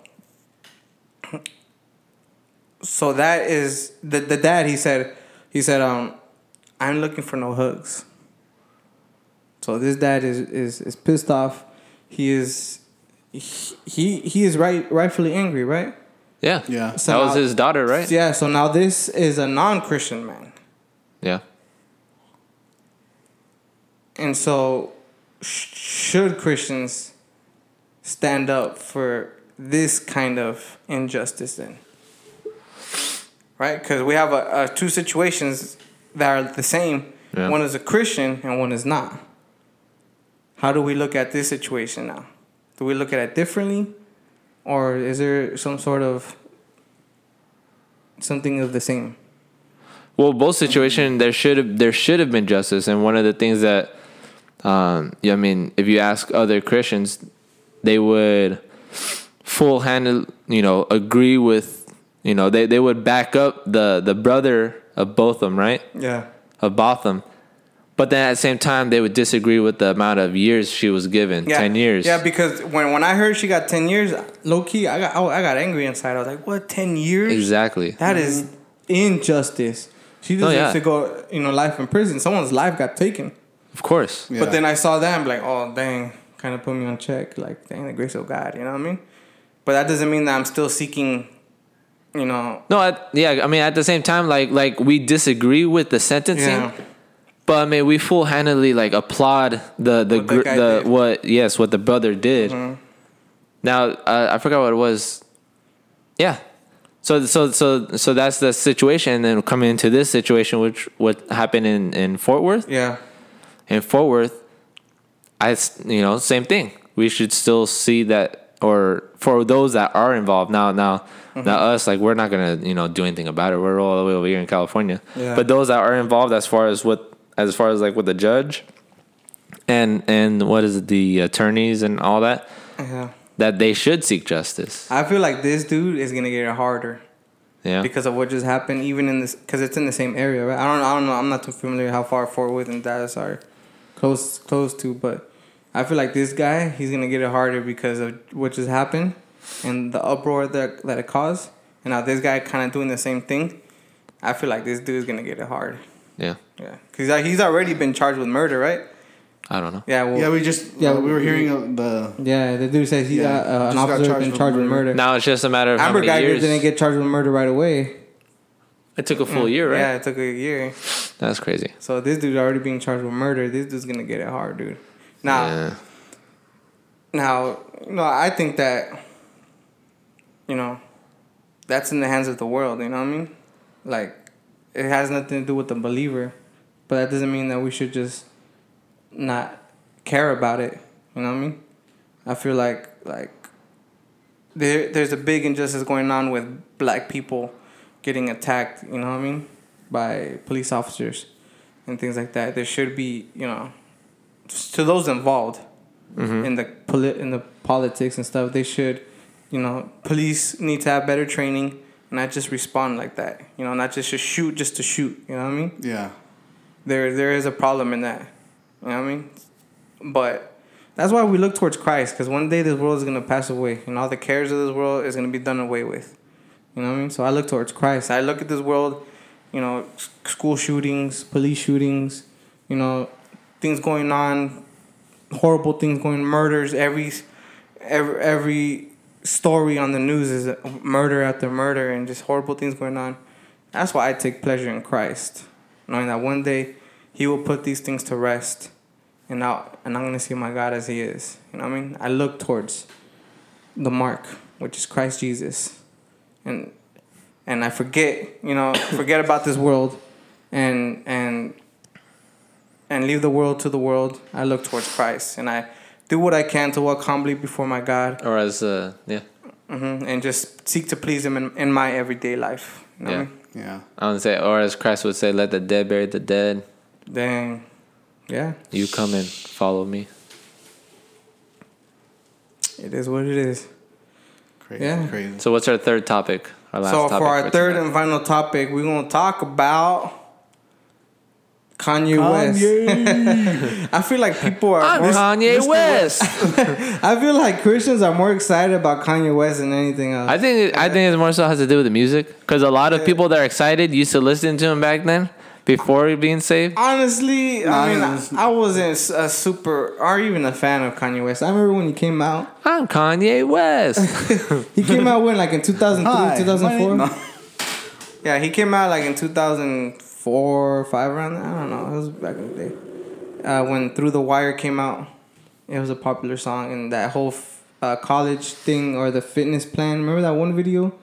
so that is the the dad. He said, he said, um, I'm looking for no hugs. So this dad is is is pissed off. He is he he is right rightfully angry, right? Yeah. Yeah. So that was now- his daughter, right? Yeah. So now this is a non-Christian man, Yeah. And so sh- should Christians stand up for this kind of injustice then? Right? Because we have a, a two situations that are the same. Yeah. One is a Christian and one is not. How do we look at this situation now? Do we look at it differently, or is there some sort of something of the same? Well, both situation there should have there should have been justice, and one of the things that, um, yeah, I mean, if you ask other Christians, they would full handed, you know, agree with, you know, they they would back up the the brother of both of them, right, Yeah. of Botham, but then at the same time they would disagree with the amount of years she was given, Yeah. ten years. Yeah, because when, when I heard she got ten years, low key, I got I, I got angry inside. I was like, "What? Ten years? exactly. That is injustice. She deserves yeah. to go, you know, life in prison. Someone's life got taken. Of course. Yeah. But then I saw that, I'm like, oh dang, kind of put me on check. Like, dang, the grace of God. You know what I mean? But that doesn't mean that I'm still seeking, you know. No, at, yeah, I mean at the same time, like like we disagree with the sentencing, Yeah. but I mean we full handedly like applaud the the What the gr- the, did. Mm-hmm. what yes what the brother did. Now uh, I forgot what it was. Yeah, so so so so that's the situation. And then coming into this situation, which what happened in in Fort Worth. Yeah. In Fort Worth, I you know same thing. We should still see that, or for those that are involved now now. Mm-hmm. Now us like we're not gonna you know do anything about it. We're all the way over here in California. Yeah. But those that are involved, as far as what as far as like with the judge, and and what is it, the attorneys and all that, Yeah. that they should seek justice. I feel like this dude is gonna get it harder. Yeah. because of what just happened, even in this, because it's in the same area, right? I don't, I don't know. I'm not too familiar how far Fort Worth and Dallas are close, close to, but I feel like this guy, he's gonna get it harder because of what just happened and the uproar that that it caused. And now this guy kind of doing the same thing. I feel like this dude's gonna get it hard. yeah. Yeah, because he's already been charged with murder, right? I don't know. Yeah. Well, Yeah, we just Yeah, yeah we were hearing of the yeah. The dude says he Yeah, got uh, an just got officer charged been with charged with murder. murder. Now it's just a matter of Amber how many Guyger years. didn't get charged with murder right away. It took a full mm. year, right? Yeah, it took a year. That's crazy. So this dude already being charged with murder. This dude's gonna get it hard, dude. Now, Yeah. now, you know, I think that, you know, that's in the hands of the world. You know what I mean? Like, it has nothing to do with the believer, but that doesn't mean that we should just not care about it. You know what I mean? I feel like like there there's a big injustice going on with black people getting attacked. You know what I mean? By police officers and things like that. There should be you know to those involved mm-hmm. in the poli- in the politics and stuff. They should you know police need to have better training and not just respond like that. You know, not just to shoot just to shoot. You know what I mean? Yeah. there there is a problem in that. You know what I mean? But that's why we look towards Christ, because one day this world is gonna pass away, and all the cares of this world is gonna be done away with. You know what I mean? So I look towards Christ. I look at this world, you know, school shootings, police shootings, you know, things going on, horrible things going, murders. Every every every story on the news is uh, murder after murder, and just horrible things going on. That's why I take pleasure in Christ, knowing that one day He will put these things to rest, and now and I'm gonna see my God as He is. You know what I mean? I look towards the mark, which is Christ Jesus, and and I forget, you know, forget about this world, and and and leave the world to the world. I look towards Christ, and I do what I can to walk humbly before my God, Or as uh yeah. hmm and just seek to please Him in, in my everyday life. You know what I Yeah. mean? Yeah. I would say or as Christ would say, let the dead bury the dead. Dang. Yeah, You come and follow me. it is what it is. Crazy. Yeah. Crazy. So what's our third topic? Our last so topic for our third tonight. and final topic, we're gonna talk about Kanye, West. I feel like people are. I'm more- Kanye West. I feel like Christians are more excited about Kanye West than anything else. I think it, I think it more so has to do with the music because a lot of people that are excited used to listen to him back then before being saved. Honestly, Nah, I mean, it I, was- I wasn't a super or even a fan of Kanye West. I remember when he came out. I'm Kanye West. He came out when like in 2003, Hi, 2004. my name- Yeah, he came out like in 2004, five around. there. I don't know. It was back in the day. Uh, when Through the Wire came out, it was a popular song, and that whole f- uh, college thing or the fitness plan. Remember that one video,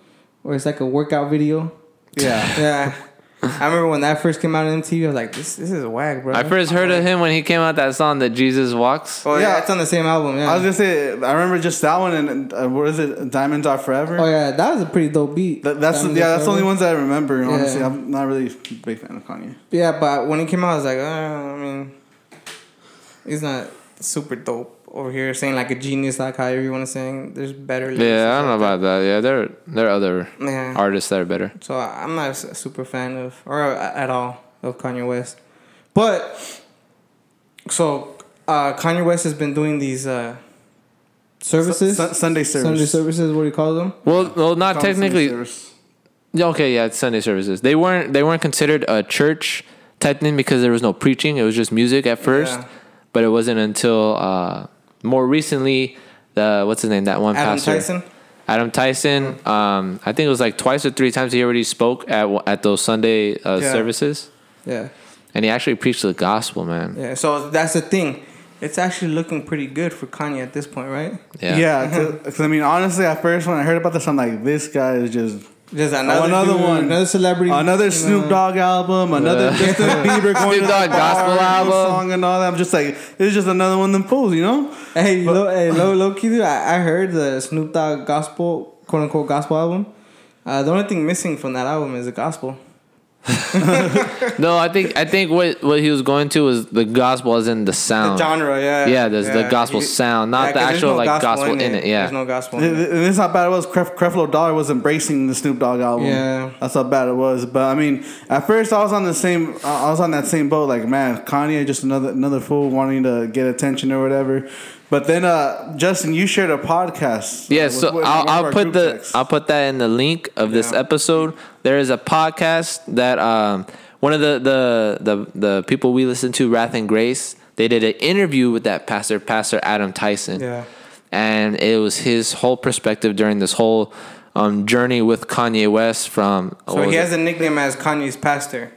where it's like a workout video. Yeah. Yeah, I remember when that first came out on MTV. I was like, this this is whack, bro. I first heard of him when he came out that song that Jesus Walks. Oh yeah, Yeah. it's on the same album. Yeah. I was gonna say, I remember just that one, and uh, what is it? Diamonds Are Forever. oh yeah, that was a pretty dope beat. That, that's Diamonds yeah, that's the only ones that I remember. Honestly, Yeah. I'm not really a big fan of Kanye. Yeah, but when he came out, I was like, uh, I mean, he's not super dope over here saying like a genius, like how everyone is saying. There's better. Yeah, I don't know about that. Yeah, there there are other. Yeah. artists that are better. So I- I'm not a super fan of or at all of Kanye West, but so uh, Kanye West has been doing these uh, services, Sun- Sunday service. Sunday services. What do you call them? Well, well, not Call it Sunday technically. Yeah, Okay, yeah, it's Sunday services. They weren't they weren't considered a church technically because there was no preaching. It was just music at first, Yeah. but it wasn't until uh, more recently the what's his name that one Adam pastor Tyson. Adam Tyson. Um, I think it was like twice or three times he already spoke at at those Sunday uh, Yeah. services, Yeah, and he actually preached the gospel, man. yeah. So that's the thing. It's actually looking pretty good for Kanye at this point, right? Yeah, Yeah, because I mean, honestly, at first when I heard about this, I'm like, this guy is just Just another, another dude, one. another celebrity, another Snoop. Dogg album, another Yeah. Justin Bieber going Snoop to Dogg gospel bar, album. song and all that. I'm just like, it's just another one of them fools, you know? Hey, low, hey, low, low key, dude. I, I heard the Snoop Dogg gospel, quote unquote, gospel album. Uh, the only thing missing from that album is the gospel. no, I think I think what what he was going to was the gospel as in the sound. The genre, yeah. Yeah, there's the gospel sound, not the 'cause there's actual, like, gospel in it, yeah. There's no gospel And in it. this is how bad it was. Cref- Creflo Dollar was embracing the Snoop Dogg album. Yeah. that's how bad it was. But I mean, at first I was on the same. I was on that same boat. Like, man, Kanye just another another fool wanting to get attention or whatever. But then, uh, Justin, you shared a podcast. Yeah, with- so with I'll, I'll put the texts. I'll put that in the link of this Yeah. episode. There is a podcast that um one of the the the the people we listen to, Wrath and Grace, they did an interview with that pastor, Pastor Adam Tyson. Yeah. and it was his whole perspective during this whole um, journey with Kanye West from. So he has it? a nickname as Kanye's pastor.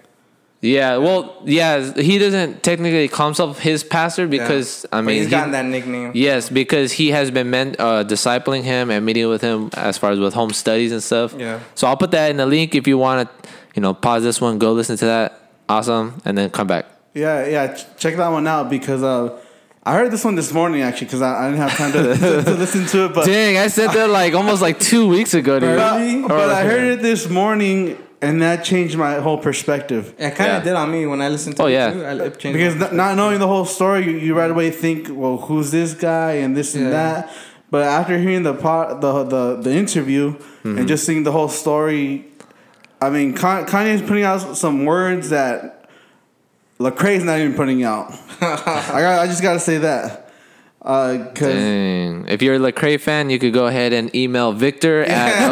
Yeah, well, yeah, he doesn't technically call himself his pastor because I But mean he's he- gotten that nickname. Yes, because he has been men, uh, discipling him and meeting with him as far as with home studies and stuff. Yeah. So I'll put that in the link if you want to, you know, pause this one, go listen to that. Awesome, and then come back. Yeah, yeah. ch- Check that one out because uh, I heard this one this morning actually because I, I didn't have time to, to, to listen to it, but Dang, I said that like almost like two weeks ago, dude. but, but I heard it this morning and that changed my whole perspective. It kind of Yeah. did on me when I listened to Oh, it yeah. too. I, it changed Because my- not knowing the whole story, you, you right away think, well, who's this guy and this and that. But after hearing the part, the the the interview and mm-hmm. just seeing the whole story, I mean, Con- Kanye's putting out some words that Lecrae's not even putting out. I got, I just got to say that because Dang. If you're a Lecrae fan, you could go ahead and email Victor at.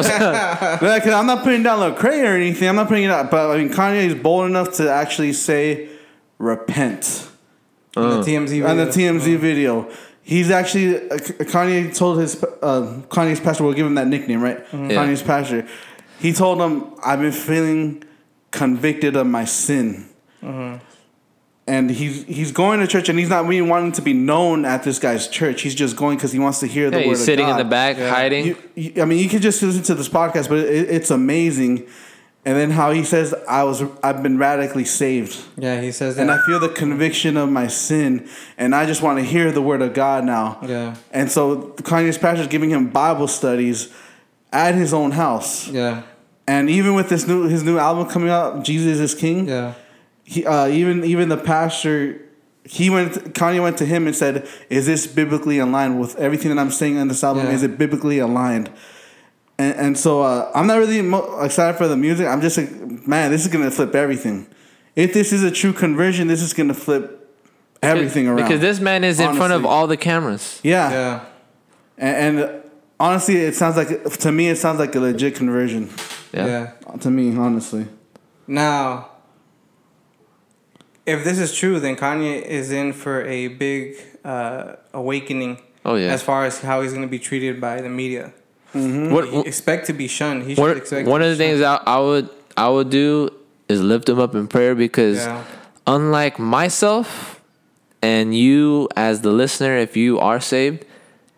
Because I'm not putting down Lecrae or anything. I'm not putting it out. But I mean, Kanye is bold enough to actually say, repent. on the TMZ video. On the TMZ video. He's actually, uh, Kanye told his, uh, Kanye's pastor, we'll give him that nickname, right? Yeah. Kanye's pastor. He told him, I've been feeling convicted of my sin. And he's he's going to church and he's not really wanting to be known at this guy's church. He's just going because he wants to hear the Yeah, word he's of sitting in the back hiding. You, you, I mean, you can just listen to this podcast, but it, it's amazing. And then how he says, "I was, I've been radically saved, Yeah, he says that. and I feel the conviction of my sin, and I just want to hear the word of God now." Yeah. And so Kanye's pastor is giving him Bible studies at his own house, yeah, and even with this new his new album coming out, Jesus is King. yeah, He, uh, even even the pastor, he went. Kanye went to him and said, "Is this biblically aligned with everything that I'm saying on this album? Yeah. Is it biblically aligned?" And, and so uh, I'm not really mo- excited for the music. I'm just like, man, this is gonna flip everything. If this is a true conversion, this is gonna flip everything around. Because this man is in front of all the cameras. yeah. yeah. And, and honestly, it sounds like to me, it sounds like a legit conversion. Yeah. yeah. To me, honestly. Now, if this is true, then Kanye is in for a big uh, awakening. Oh, yeah. As far as how he's going to be treated by the media, What, He expect to be shunned. He one, should expect. one to of the be things I, I would I would do is lift him up in prayer because Yeah. unlike myself and you as the listener, if you are saved,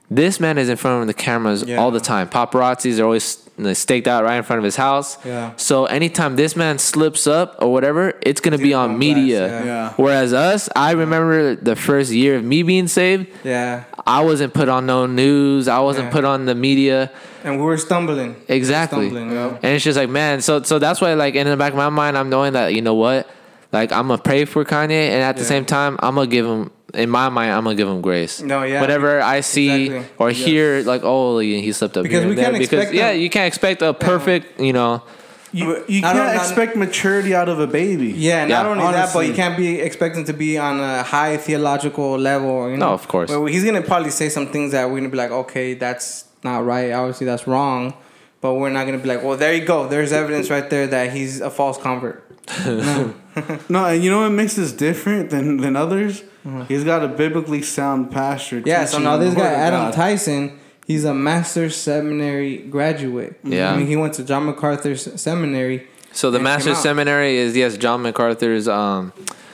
this man is in front of the cameras Yeah. all the time. Paparazzis are always staked out right in front of his house. Yeah. So anytime this man slips up or whatever, it's gonna be on media. yeah. Yeah. Whereas us, I remember the first year of me being saved. Yeah, I wasn't put on no news. I wasn't Yeah. put on the media. and we were stumbling. We were Exactly. stumbling, know? And it's just like, man, so so that's why like in the back of my mind I'm knowing that, you know what? Like I'm gonna pray for Kanye and at the same time I'm gonna give him in my mind I'm gonna give him grace. No, yeah. Whatever I see Exactly. or hear like, oh he he slipped up Because here we can't because expect yeah, them- you can't expect a perfect, you know. You, you can't not- expect maturity out of a baby. Yeah, not Yeah, only that, but you can't be expecting to be on a high theological level. You know? No, of course. But he's gonna probably say some things that we're gonna be like, okay, that's not right. Obviously, that's wrong. But we're not gonna be like, well, there you go. There's evidence right there that he's a false convert. No, and you know what makes this different than, than others? He's got a biblically sound pastor. Mm-hmm. Yeah. So now this guy Adam God. Tyson, he's a master's seminary graduate. Yeah. I mean, he went to John MacArthur's seminary. So the And came master's seminary is yes, John MacArthur's um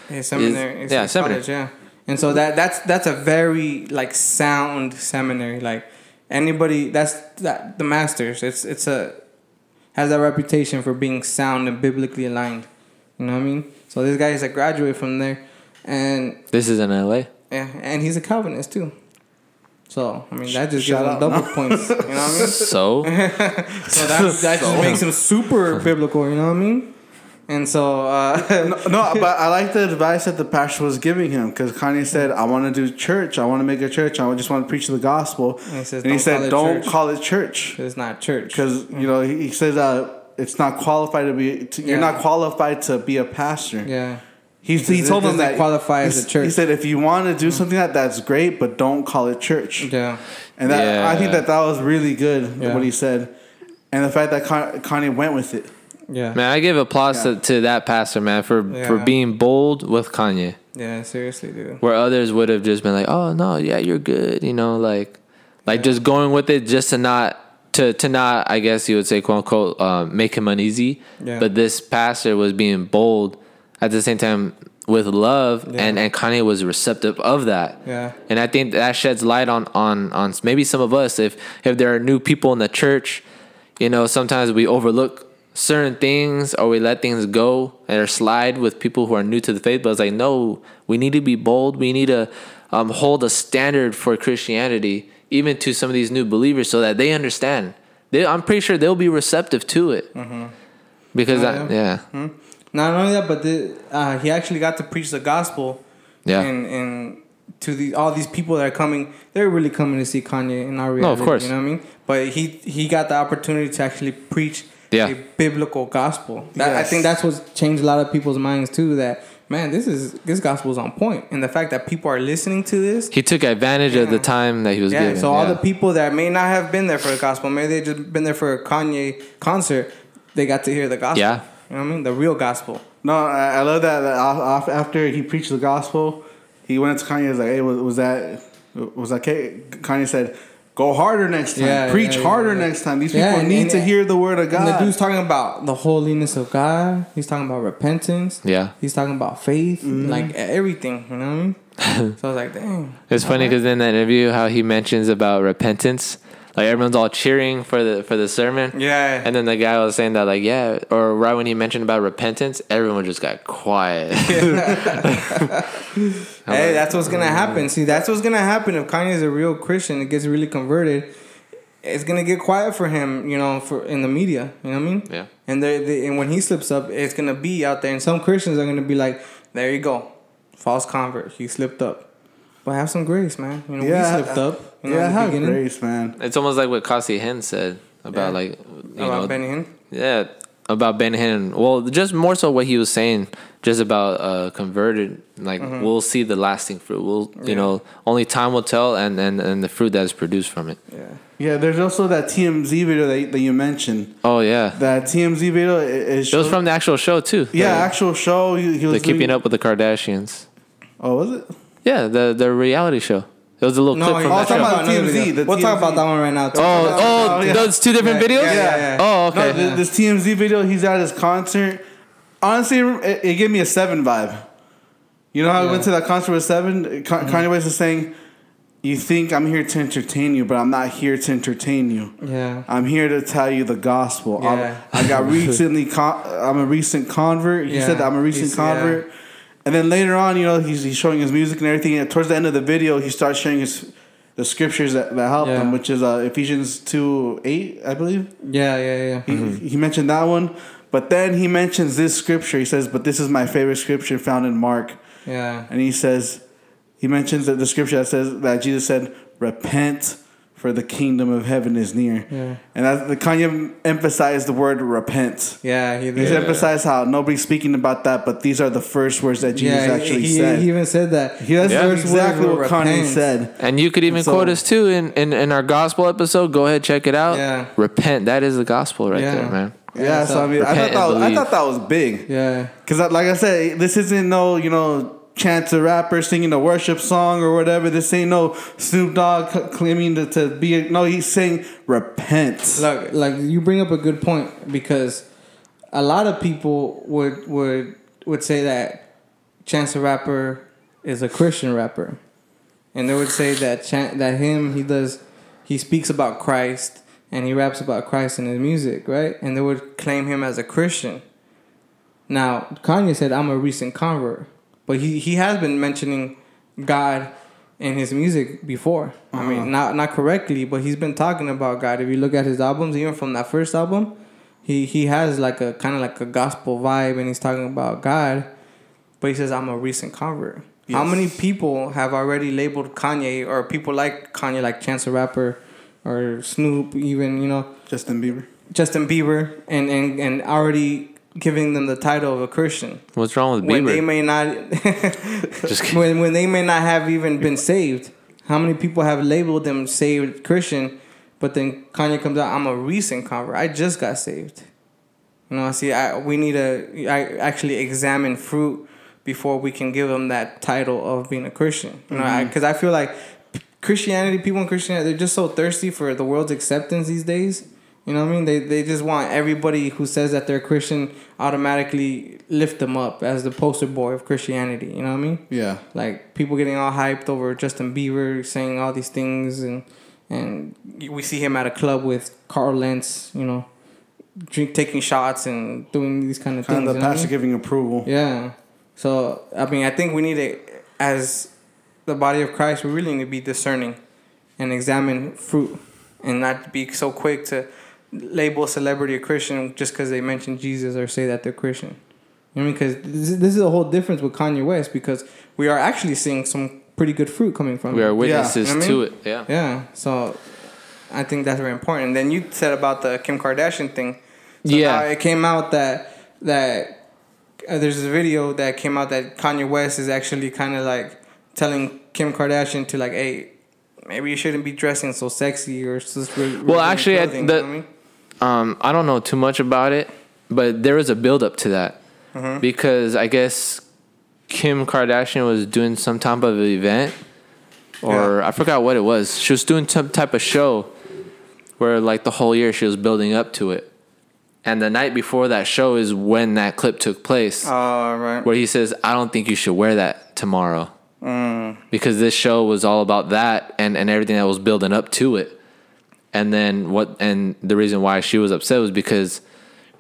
His seminary, Is- his yeah, seminary. college, yeah. And so that that's that's a very like sound seminary. Like anybody, that's that the masters. It's it's a has that reputation for being sound and biblically aligned. You know what I mean? So this guy is a graduate from there, and this is in LA. yeah, and he's a Calvinist too. So I mean that just Shout gives him out, double no? points. You know what I mean? So So that that just makes him super biblical. You know what I mean? And so uh, No, but I like the advice that the pastor was giving him because Kanye said, "I want to do church. I want to make a church. I just want to preach the gospel." And he says, and he said, call "Don't church." call it church it's not church because you know he, he says uh, it's not qualified to be. To, You're not qualified to be a pastor." yeah. He, he told them that qualify as a church. He said, "If you want to do mm. something that that's great, but don't call it church." Yeah. And that I think that that was really good Yeah. what he said, and the fact that Kanye went with it. Yeah. man, I give applause Yeah. to, to that pastor, man, for for being bold with Kanye. Yeah, seriously, dude. where others would have just been like, "Oh no, yeah, you're good," you know, like like just going with it just to not to to not, I guess you would say, quote unquote, uh, make him uneasy. Yeah. But this pastor was being bold at the same time with love, Yeah. and and Kanye was receptive of that. Yeah. And I think that sheds light on on on maybe some of us if if there are new people in the church, you know, sometimes we overlook certain things or we let things go or slide with people who are new to the faith. But it's like no, we need to be bold. We need to um, hold a standard for Christianity even to some of these new believers so that they understand. They, I'm pretty sure they'll be receptive to it because Mm-hmm. Oh, I, yeah. yeah, Not only that, but the, uh, he actually got to preach the gospel. Yeah. And and to the all these people that are coming, they're really coming to see Kanye in our reality. No, of course. You know what I mean? But he he got the opportunity to actually preach Yeah. a biblical gospel. That, I think that's what's changed a lot of people's minds too. That man, this is this gospel's on point, and the fact that people are listening to this. he took advantage of the time that he was Yeah, given. so all yeah. the people that may not have been there for the gospel, maybe they just been there for a Kanye concert, they got to hear the gospel. Yeah. You know what I mean? The real gospel. No, I, I love that. that off, off, after he preached the gospel, he went to Kanye. and Was like, "Hey, was, was that was that okay?" Kanye said, "Go harder next time. Yeah, Preach yeah, harder yeah. next time. These people and- need and- to hear the word of And the God." dude's talking about the holiness of God. He's talking about repentance. Yeah. He's talking about faith, Mm-hmm. like everything. You know what I mean? so I was like, dang. It's funny because in that interview, how he mentions about repentance, like everyone's all cheering for the for the sermon. Yeah. And then the guy was saying that, like, yeah, or right when he mentioned about repentance, everyone just got quiet. Hey, that's what's gonna happen. See, that's what's gonna happen if Kanye is a real Christian and gets really converted. It's gonna get quiet for him, you know, for in the media. You know what I mean? Yeah. And they, they and when he slips up, it's gonna be out there, and some Christians are gonna be like, "There you go, false convert. He slipped up." But have some grace, man. You know, yeah, we slipped up. You know, yeah, have beginning grace, man. it's almost like what Costi Hinn said about, Yeah. like, you about know, Benny Hinn. yeah, about Ben Hinn. Well, just more so what he was saying, just about uh, converted. Like, we'll see the lasting fruit. We'll, you Mm-hmm. Yeah. know, only time will tell, and and and the fruit that is produced from it. Yeah. Yeah, there's also that TMZ video that, that you mentioned. Oh yeah, That TMZ video is it was from the actual show too. yeah, the, actual show. He, he the was Keeping Up with the Kardashians. Oh, was it? Yeah, the the reality show. It was a little No, clip from we'll that talking show. about another TMZ, video. the We'll talk about that one right now. too. Oh, oh, Oh, yeah. those two different Yeah, videos. yeah, yeah, yeah. Oh, No, okay. th- this TMZ video, he's at his concert. Honestly, it, it gave me a Seven vibe. You know how I went to that concert with Seven? Ka- mm-hmm. Kanye West is saying, "You think I'm here to entertain you, but I'm not here to entertain you. Yeah. I'm here to tell you the gospel. I'm- Yeah. I got recently. Con- I'm a recent convert. He Yeah. said that I'm a recent He's- convert. And then later on, you know, he's, he's showing his music and everything. And towards the end of the video, he starts sharing his the scriptures that, that help Yeah. him, which is uh, Ephesians two eight, I believe. Yeah, yeah, yeah. He, he mentioned that one, but then he mentions this scripture. He says, "But this is my favorite scripture found in Mark," Yeah. and he says, he mentions that the scripture that says that Jesus said, "Repent, for the kingdom of heaven is near." Yeah. And that's the Kanye emphasized the word repent. Yeah, he He's did. emphasized how nobody's speaking about that, but these are the first words that Jesus yeah, actually he, said. he even said that. He- that's Yeah. exactly Words were what Kanye said. And you could even So- quote us too in, in, in our gospel episode. Go ahead, check it out. Yeah. Repent. That is the gospel right Yeah. there, man. Yeah, Yeah, so, so I mean, I thought, that was, I thought that was big. Yeah. Because, like I said, this isn't no, you know, chance a rapper singing a worship song or whatever. This ain't no Snoop Dogg claiming to, to be. A, no, he's saying repent. Look, like you bring up a good point because a lot of people would would would say that Chance the Rapper is a Christian rapper, and they would say that Chan- that him he does he speaks about Christ and he raps about Christ in his music, right? And they would claim him as a Christian. Now Kanye said, "I'm a recent convert," but he he has been mentioning God in his music before. I mean, uh-huh. not not correctly, but he's been talking about God. If you look at his albums, even from that first album, he he has like a kind of like a gospel vibe, and he's talking about God. But he says, "I'm a recent convert." How many people have already labeled Kanye or people like Kanye, like Chance the Rapper, or Snoop, even you know Justin Bieber. Justin Bieber, and and and already giving them the title of a Christian What's wrong with Bieber? when they may not when when they may not have even been saved. How many people have labeled them saved Christian, but then Kanye comes out, I'm a recent convert. I just got saved. You know, I see. I we need to I actually examine fruit before we can give them that title of being a Christian. You know, because mm-hmm. I, feel like Christianity, people in Christianity, they're just so thirsty for the world's acceptance these days. You know what I mean? They they just want everybody who says that they're Christian automatically lift them up as the poster boy of Christianity. You know what I mean? Yeah. Like people getting all hyped over Justin Bieber saying all these things, and and we see him at a club with Carl Lentz. You know, drink taking shots and doing these kind of Kind things. of the what I pastor mean? giving approval. Yeah. So I mean, I think we need to, as the body of Christ, we really need to be discerning and examine fruit, and not be so quick to label a celebrity a Christian just because they mention Jesus or say that they're Christian. You know I mean? Because this, is- this is a whole difference with Kanye West because we are actually seeing some pretty good fruit coming from We him. are witnesses You know what I to mean? it. Yeah. Yeah. So I think that's very important. And then you said about the Kim Kardashian thing. So Yeah. it came out that that uh, there's a video that came out that Kanye West is actually kind of like telling Kim Kardashian to like, hey, maybe you shouldn't be dressing so sexy or so. Well, actually, I- the- Um, I don't know too much about it, but there was a build up to that Mm-hmm. because I guess Kim Kardashian was doing some type of event, or I forgot what it was. She was doing some type of show where, like, the whole year she was building up to it, and the night before that show is when that clip took place, Oh, right. where he says, "I don't think you should wear that tomorrow." Mm. because this show was all about that and, and everything that was building up to it. And then what? And the reason why she was upset was because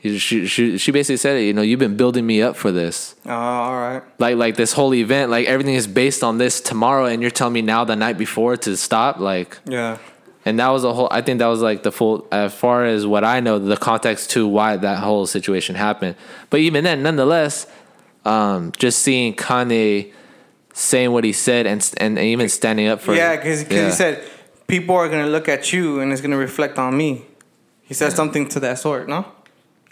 she she she basically said it. You know, you've been building me up for this, Oh, all right. like like this whole event, like everything is based on this tomorrow, and you're telling me now the night before to stop, like. Yeah. And that was a whole. I think that was like the full, as far as what I know, the context to why that whole situation happened. But even then, nonetheless, um, just seeing Kanye saying what he said and and even standing up for Yeah, because Yeah. he said people are gonna look at you and it's gonna reflect on me. He said something to that sort, no?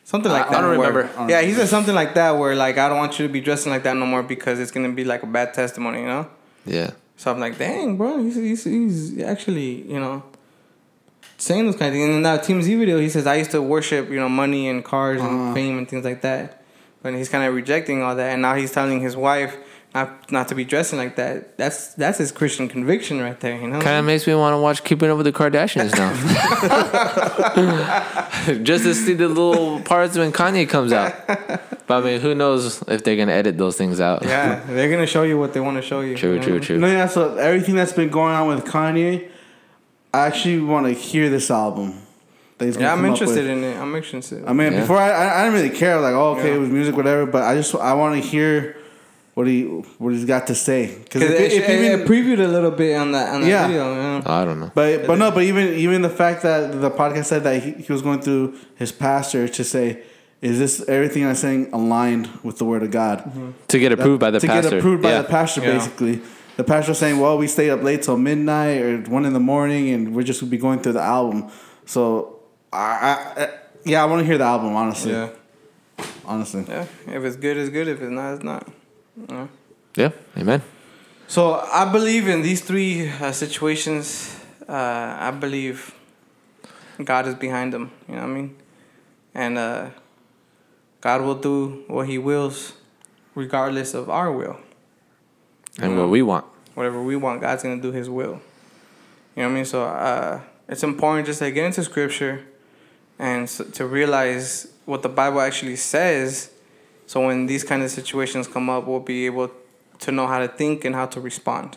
Something like I that. I don't where- remember. I don't Yeah, he said something like that where like I don't want you to be dressing like that no more because it's gonna be like a bad testimony, you know? yeah. So I'm like, dang, bro, he's he's, he's actually you know saying those kind of things. And in that Team Z video, he says I used to worship you know money and cars and Uh-huh. fame and things like that, but he's kind of rejecting all that, and now he's telling his wife. Not, not to be dressing like that. That's that's his Christian conviction right there. You know. Kind of makes me want to watch Keeping Up with the Kardashians now, just to see the little parts when Kanye comes out. But I mean, who knows if they're gonna edit those things out? Yeah, they're gonna show you what they want to show you. True, you know? true, true. No, yeah. So everything that's been going on with Kanye, I actually want to hear this album. that he's Yeah, I'm interested in it. I'm interested. I mean, Yeah. before I, I, I didn't really care. Like, oh, okay, Yeah. it was music, whatever. But I just, I want to hear what he, what he's got to say. Because Because if, it, if it, even, it previewed a little bit on that on that Yeah. video. Yeah. I don't know. but but no, but even even the fact that the podcast said that he, he was going through his pastor to say, is this everything I'm saying aligned with the word of God? Mm-hmm. To get approved by the to pastor. get approved by yeah. the pastor, Yeah. basically. The pastor saying, "Well, we stayed up late till midnight or one in the morning, and we're just gonna be going through the album." So, I, I, I yeah, I want to hear the album. Honestly, yeah, honestly, yeah. If it's good, it's good. If it's not, it's not. Yeah. Yeah. Amen. So I believe in these three uh, situations. Uh, I believe God is behind them. You know what I mean? And uh, God will do what He wills, regardless of our will. And what we want. whatever we want, God's gonna do His will. You know what I mean? So uh, it's important just to get into Scripture and s to realize what the Bible actually says. So when these kind of situations come up, we'll be able to know how to think and how to respond.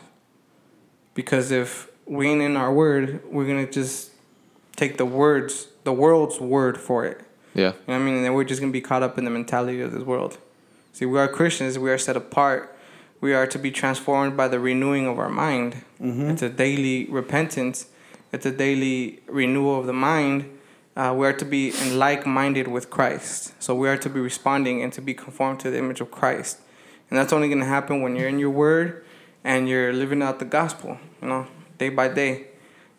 Because if we ain't in our word, we're gonna just take the words, the world's word for it. Yeah. You know what I mean? And then we're just gonna be caught up in the mentality of this world. See, we are Christians. We are set apart. We are to be transformed by the renewing of our mind. Mm-hmm. It's a daily repentance. It's a daily renewal of the mind. Uh, we are to be in like-minded with Christ. So we are to be responding and to be conformed to the image of Christ. And that's only going to happen when you're in your word and you're living out the gospel, you know, day by day.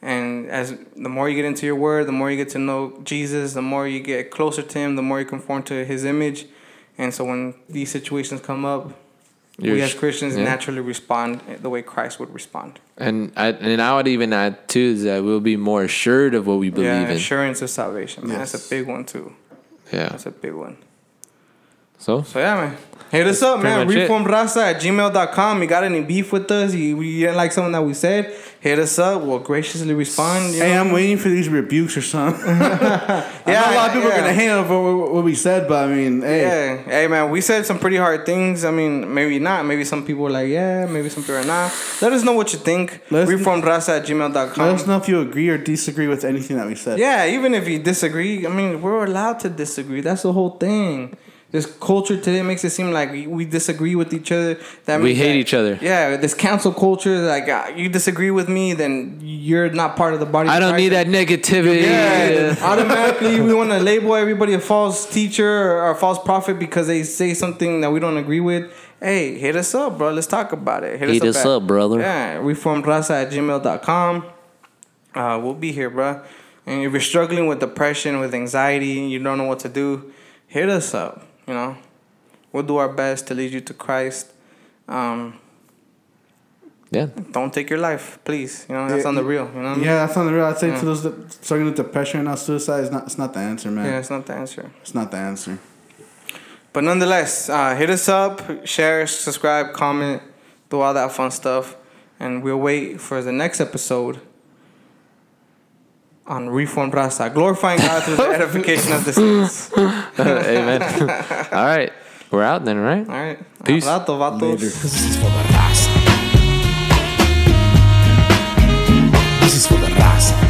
And as the more you get into your word, the more you get to know Jesus, the more you get closer to him, the more you conform to his image. And so when these situations come up, we You're as Christians yeah. naturally respond the way Christ would respond. And I and I would even add too is that we'll be more assured of what we believe yeah, in. assurance of salvation. Man, that's a big one too. Yeah. That's a big one. So So yeah, man. Hit us up, man. much it. Reformraza at gmail.com. You got any beef with us? You, you didn't like something that we said? Hit us up. We'll graciously respond. You Hey, know? I'm waiting for these rebukes or something. yeah, Yeah, a lot of people yeah. are gonna hate on what, what we said, but I mean, hey, Yeah, hey man, we said some pretty hard things. I mean, maybe not. Maybe some people are like, yeah, maybe some people are not. Let us know what you think. Let us- Reformraza at gmail.com. let us know if you agree or disagree with anything that we said. Yeah, even if you disagree, I mean, we're allowed to disagree. That's the whole thing. This culture today makes it seem like we, we disagree with each other. That We hate that- each other. Yeah, this cancel culture, like uh, you disagree with me, then you're not part of the body. I don't need that negativity. Yeah, automatically we want to label everybody a false teacher or a false prophet because they say something that we don't agree with. Hey, hit us up, bro. Let's talk about it. Hit us at- up, brother. Yeah, reformraza at gmail.com. Uh, we'll be here, bro. And if you're struggling with depression, with anxiety, and you don't know what to do, hit us up. You know, we'll do our best to lead you to Christ. Um, Yeah. don't take your life, please. You know, that's Yeah, on the real. You know I mean? Yeah, that's on the real. I'd say to those that struggling with depression and not suicide is not. It's not the answer, man. Yeah, it's not the answer. It's not the answer. But nonetheless, uh, hit us up, share, subscribe, comment, do all that fun stuff. And we'll wait for the next episode on Reformed Raza, glorifying God through the edification of the saints. Amen. All right. We're out then, right? All right. Peace. This is for the raza. This is for the raza.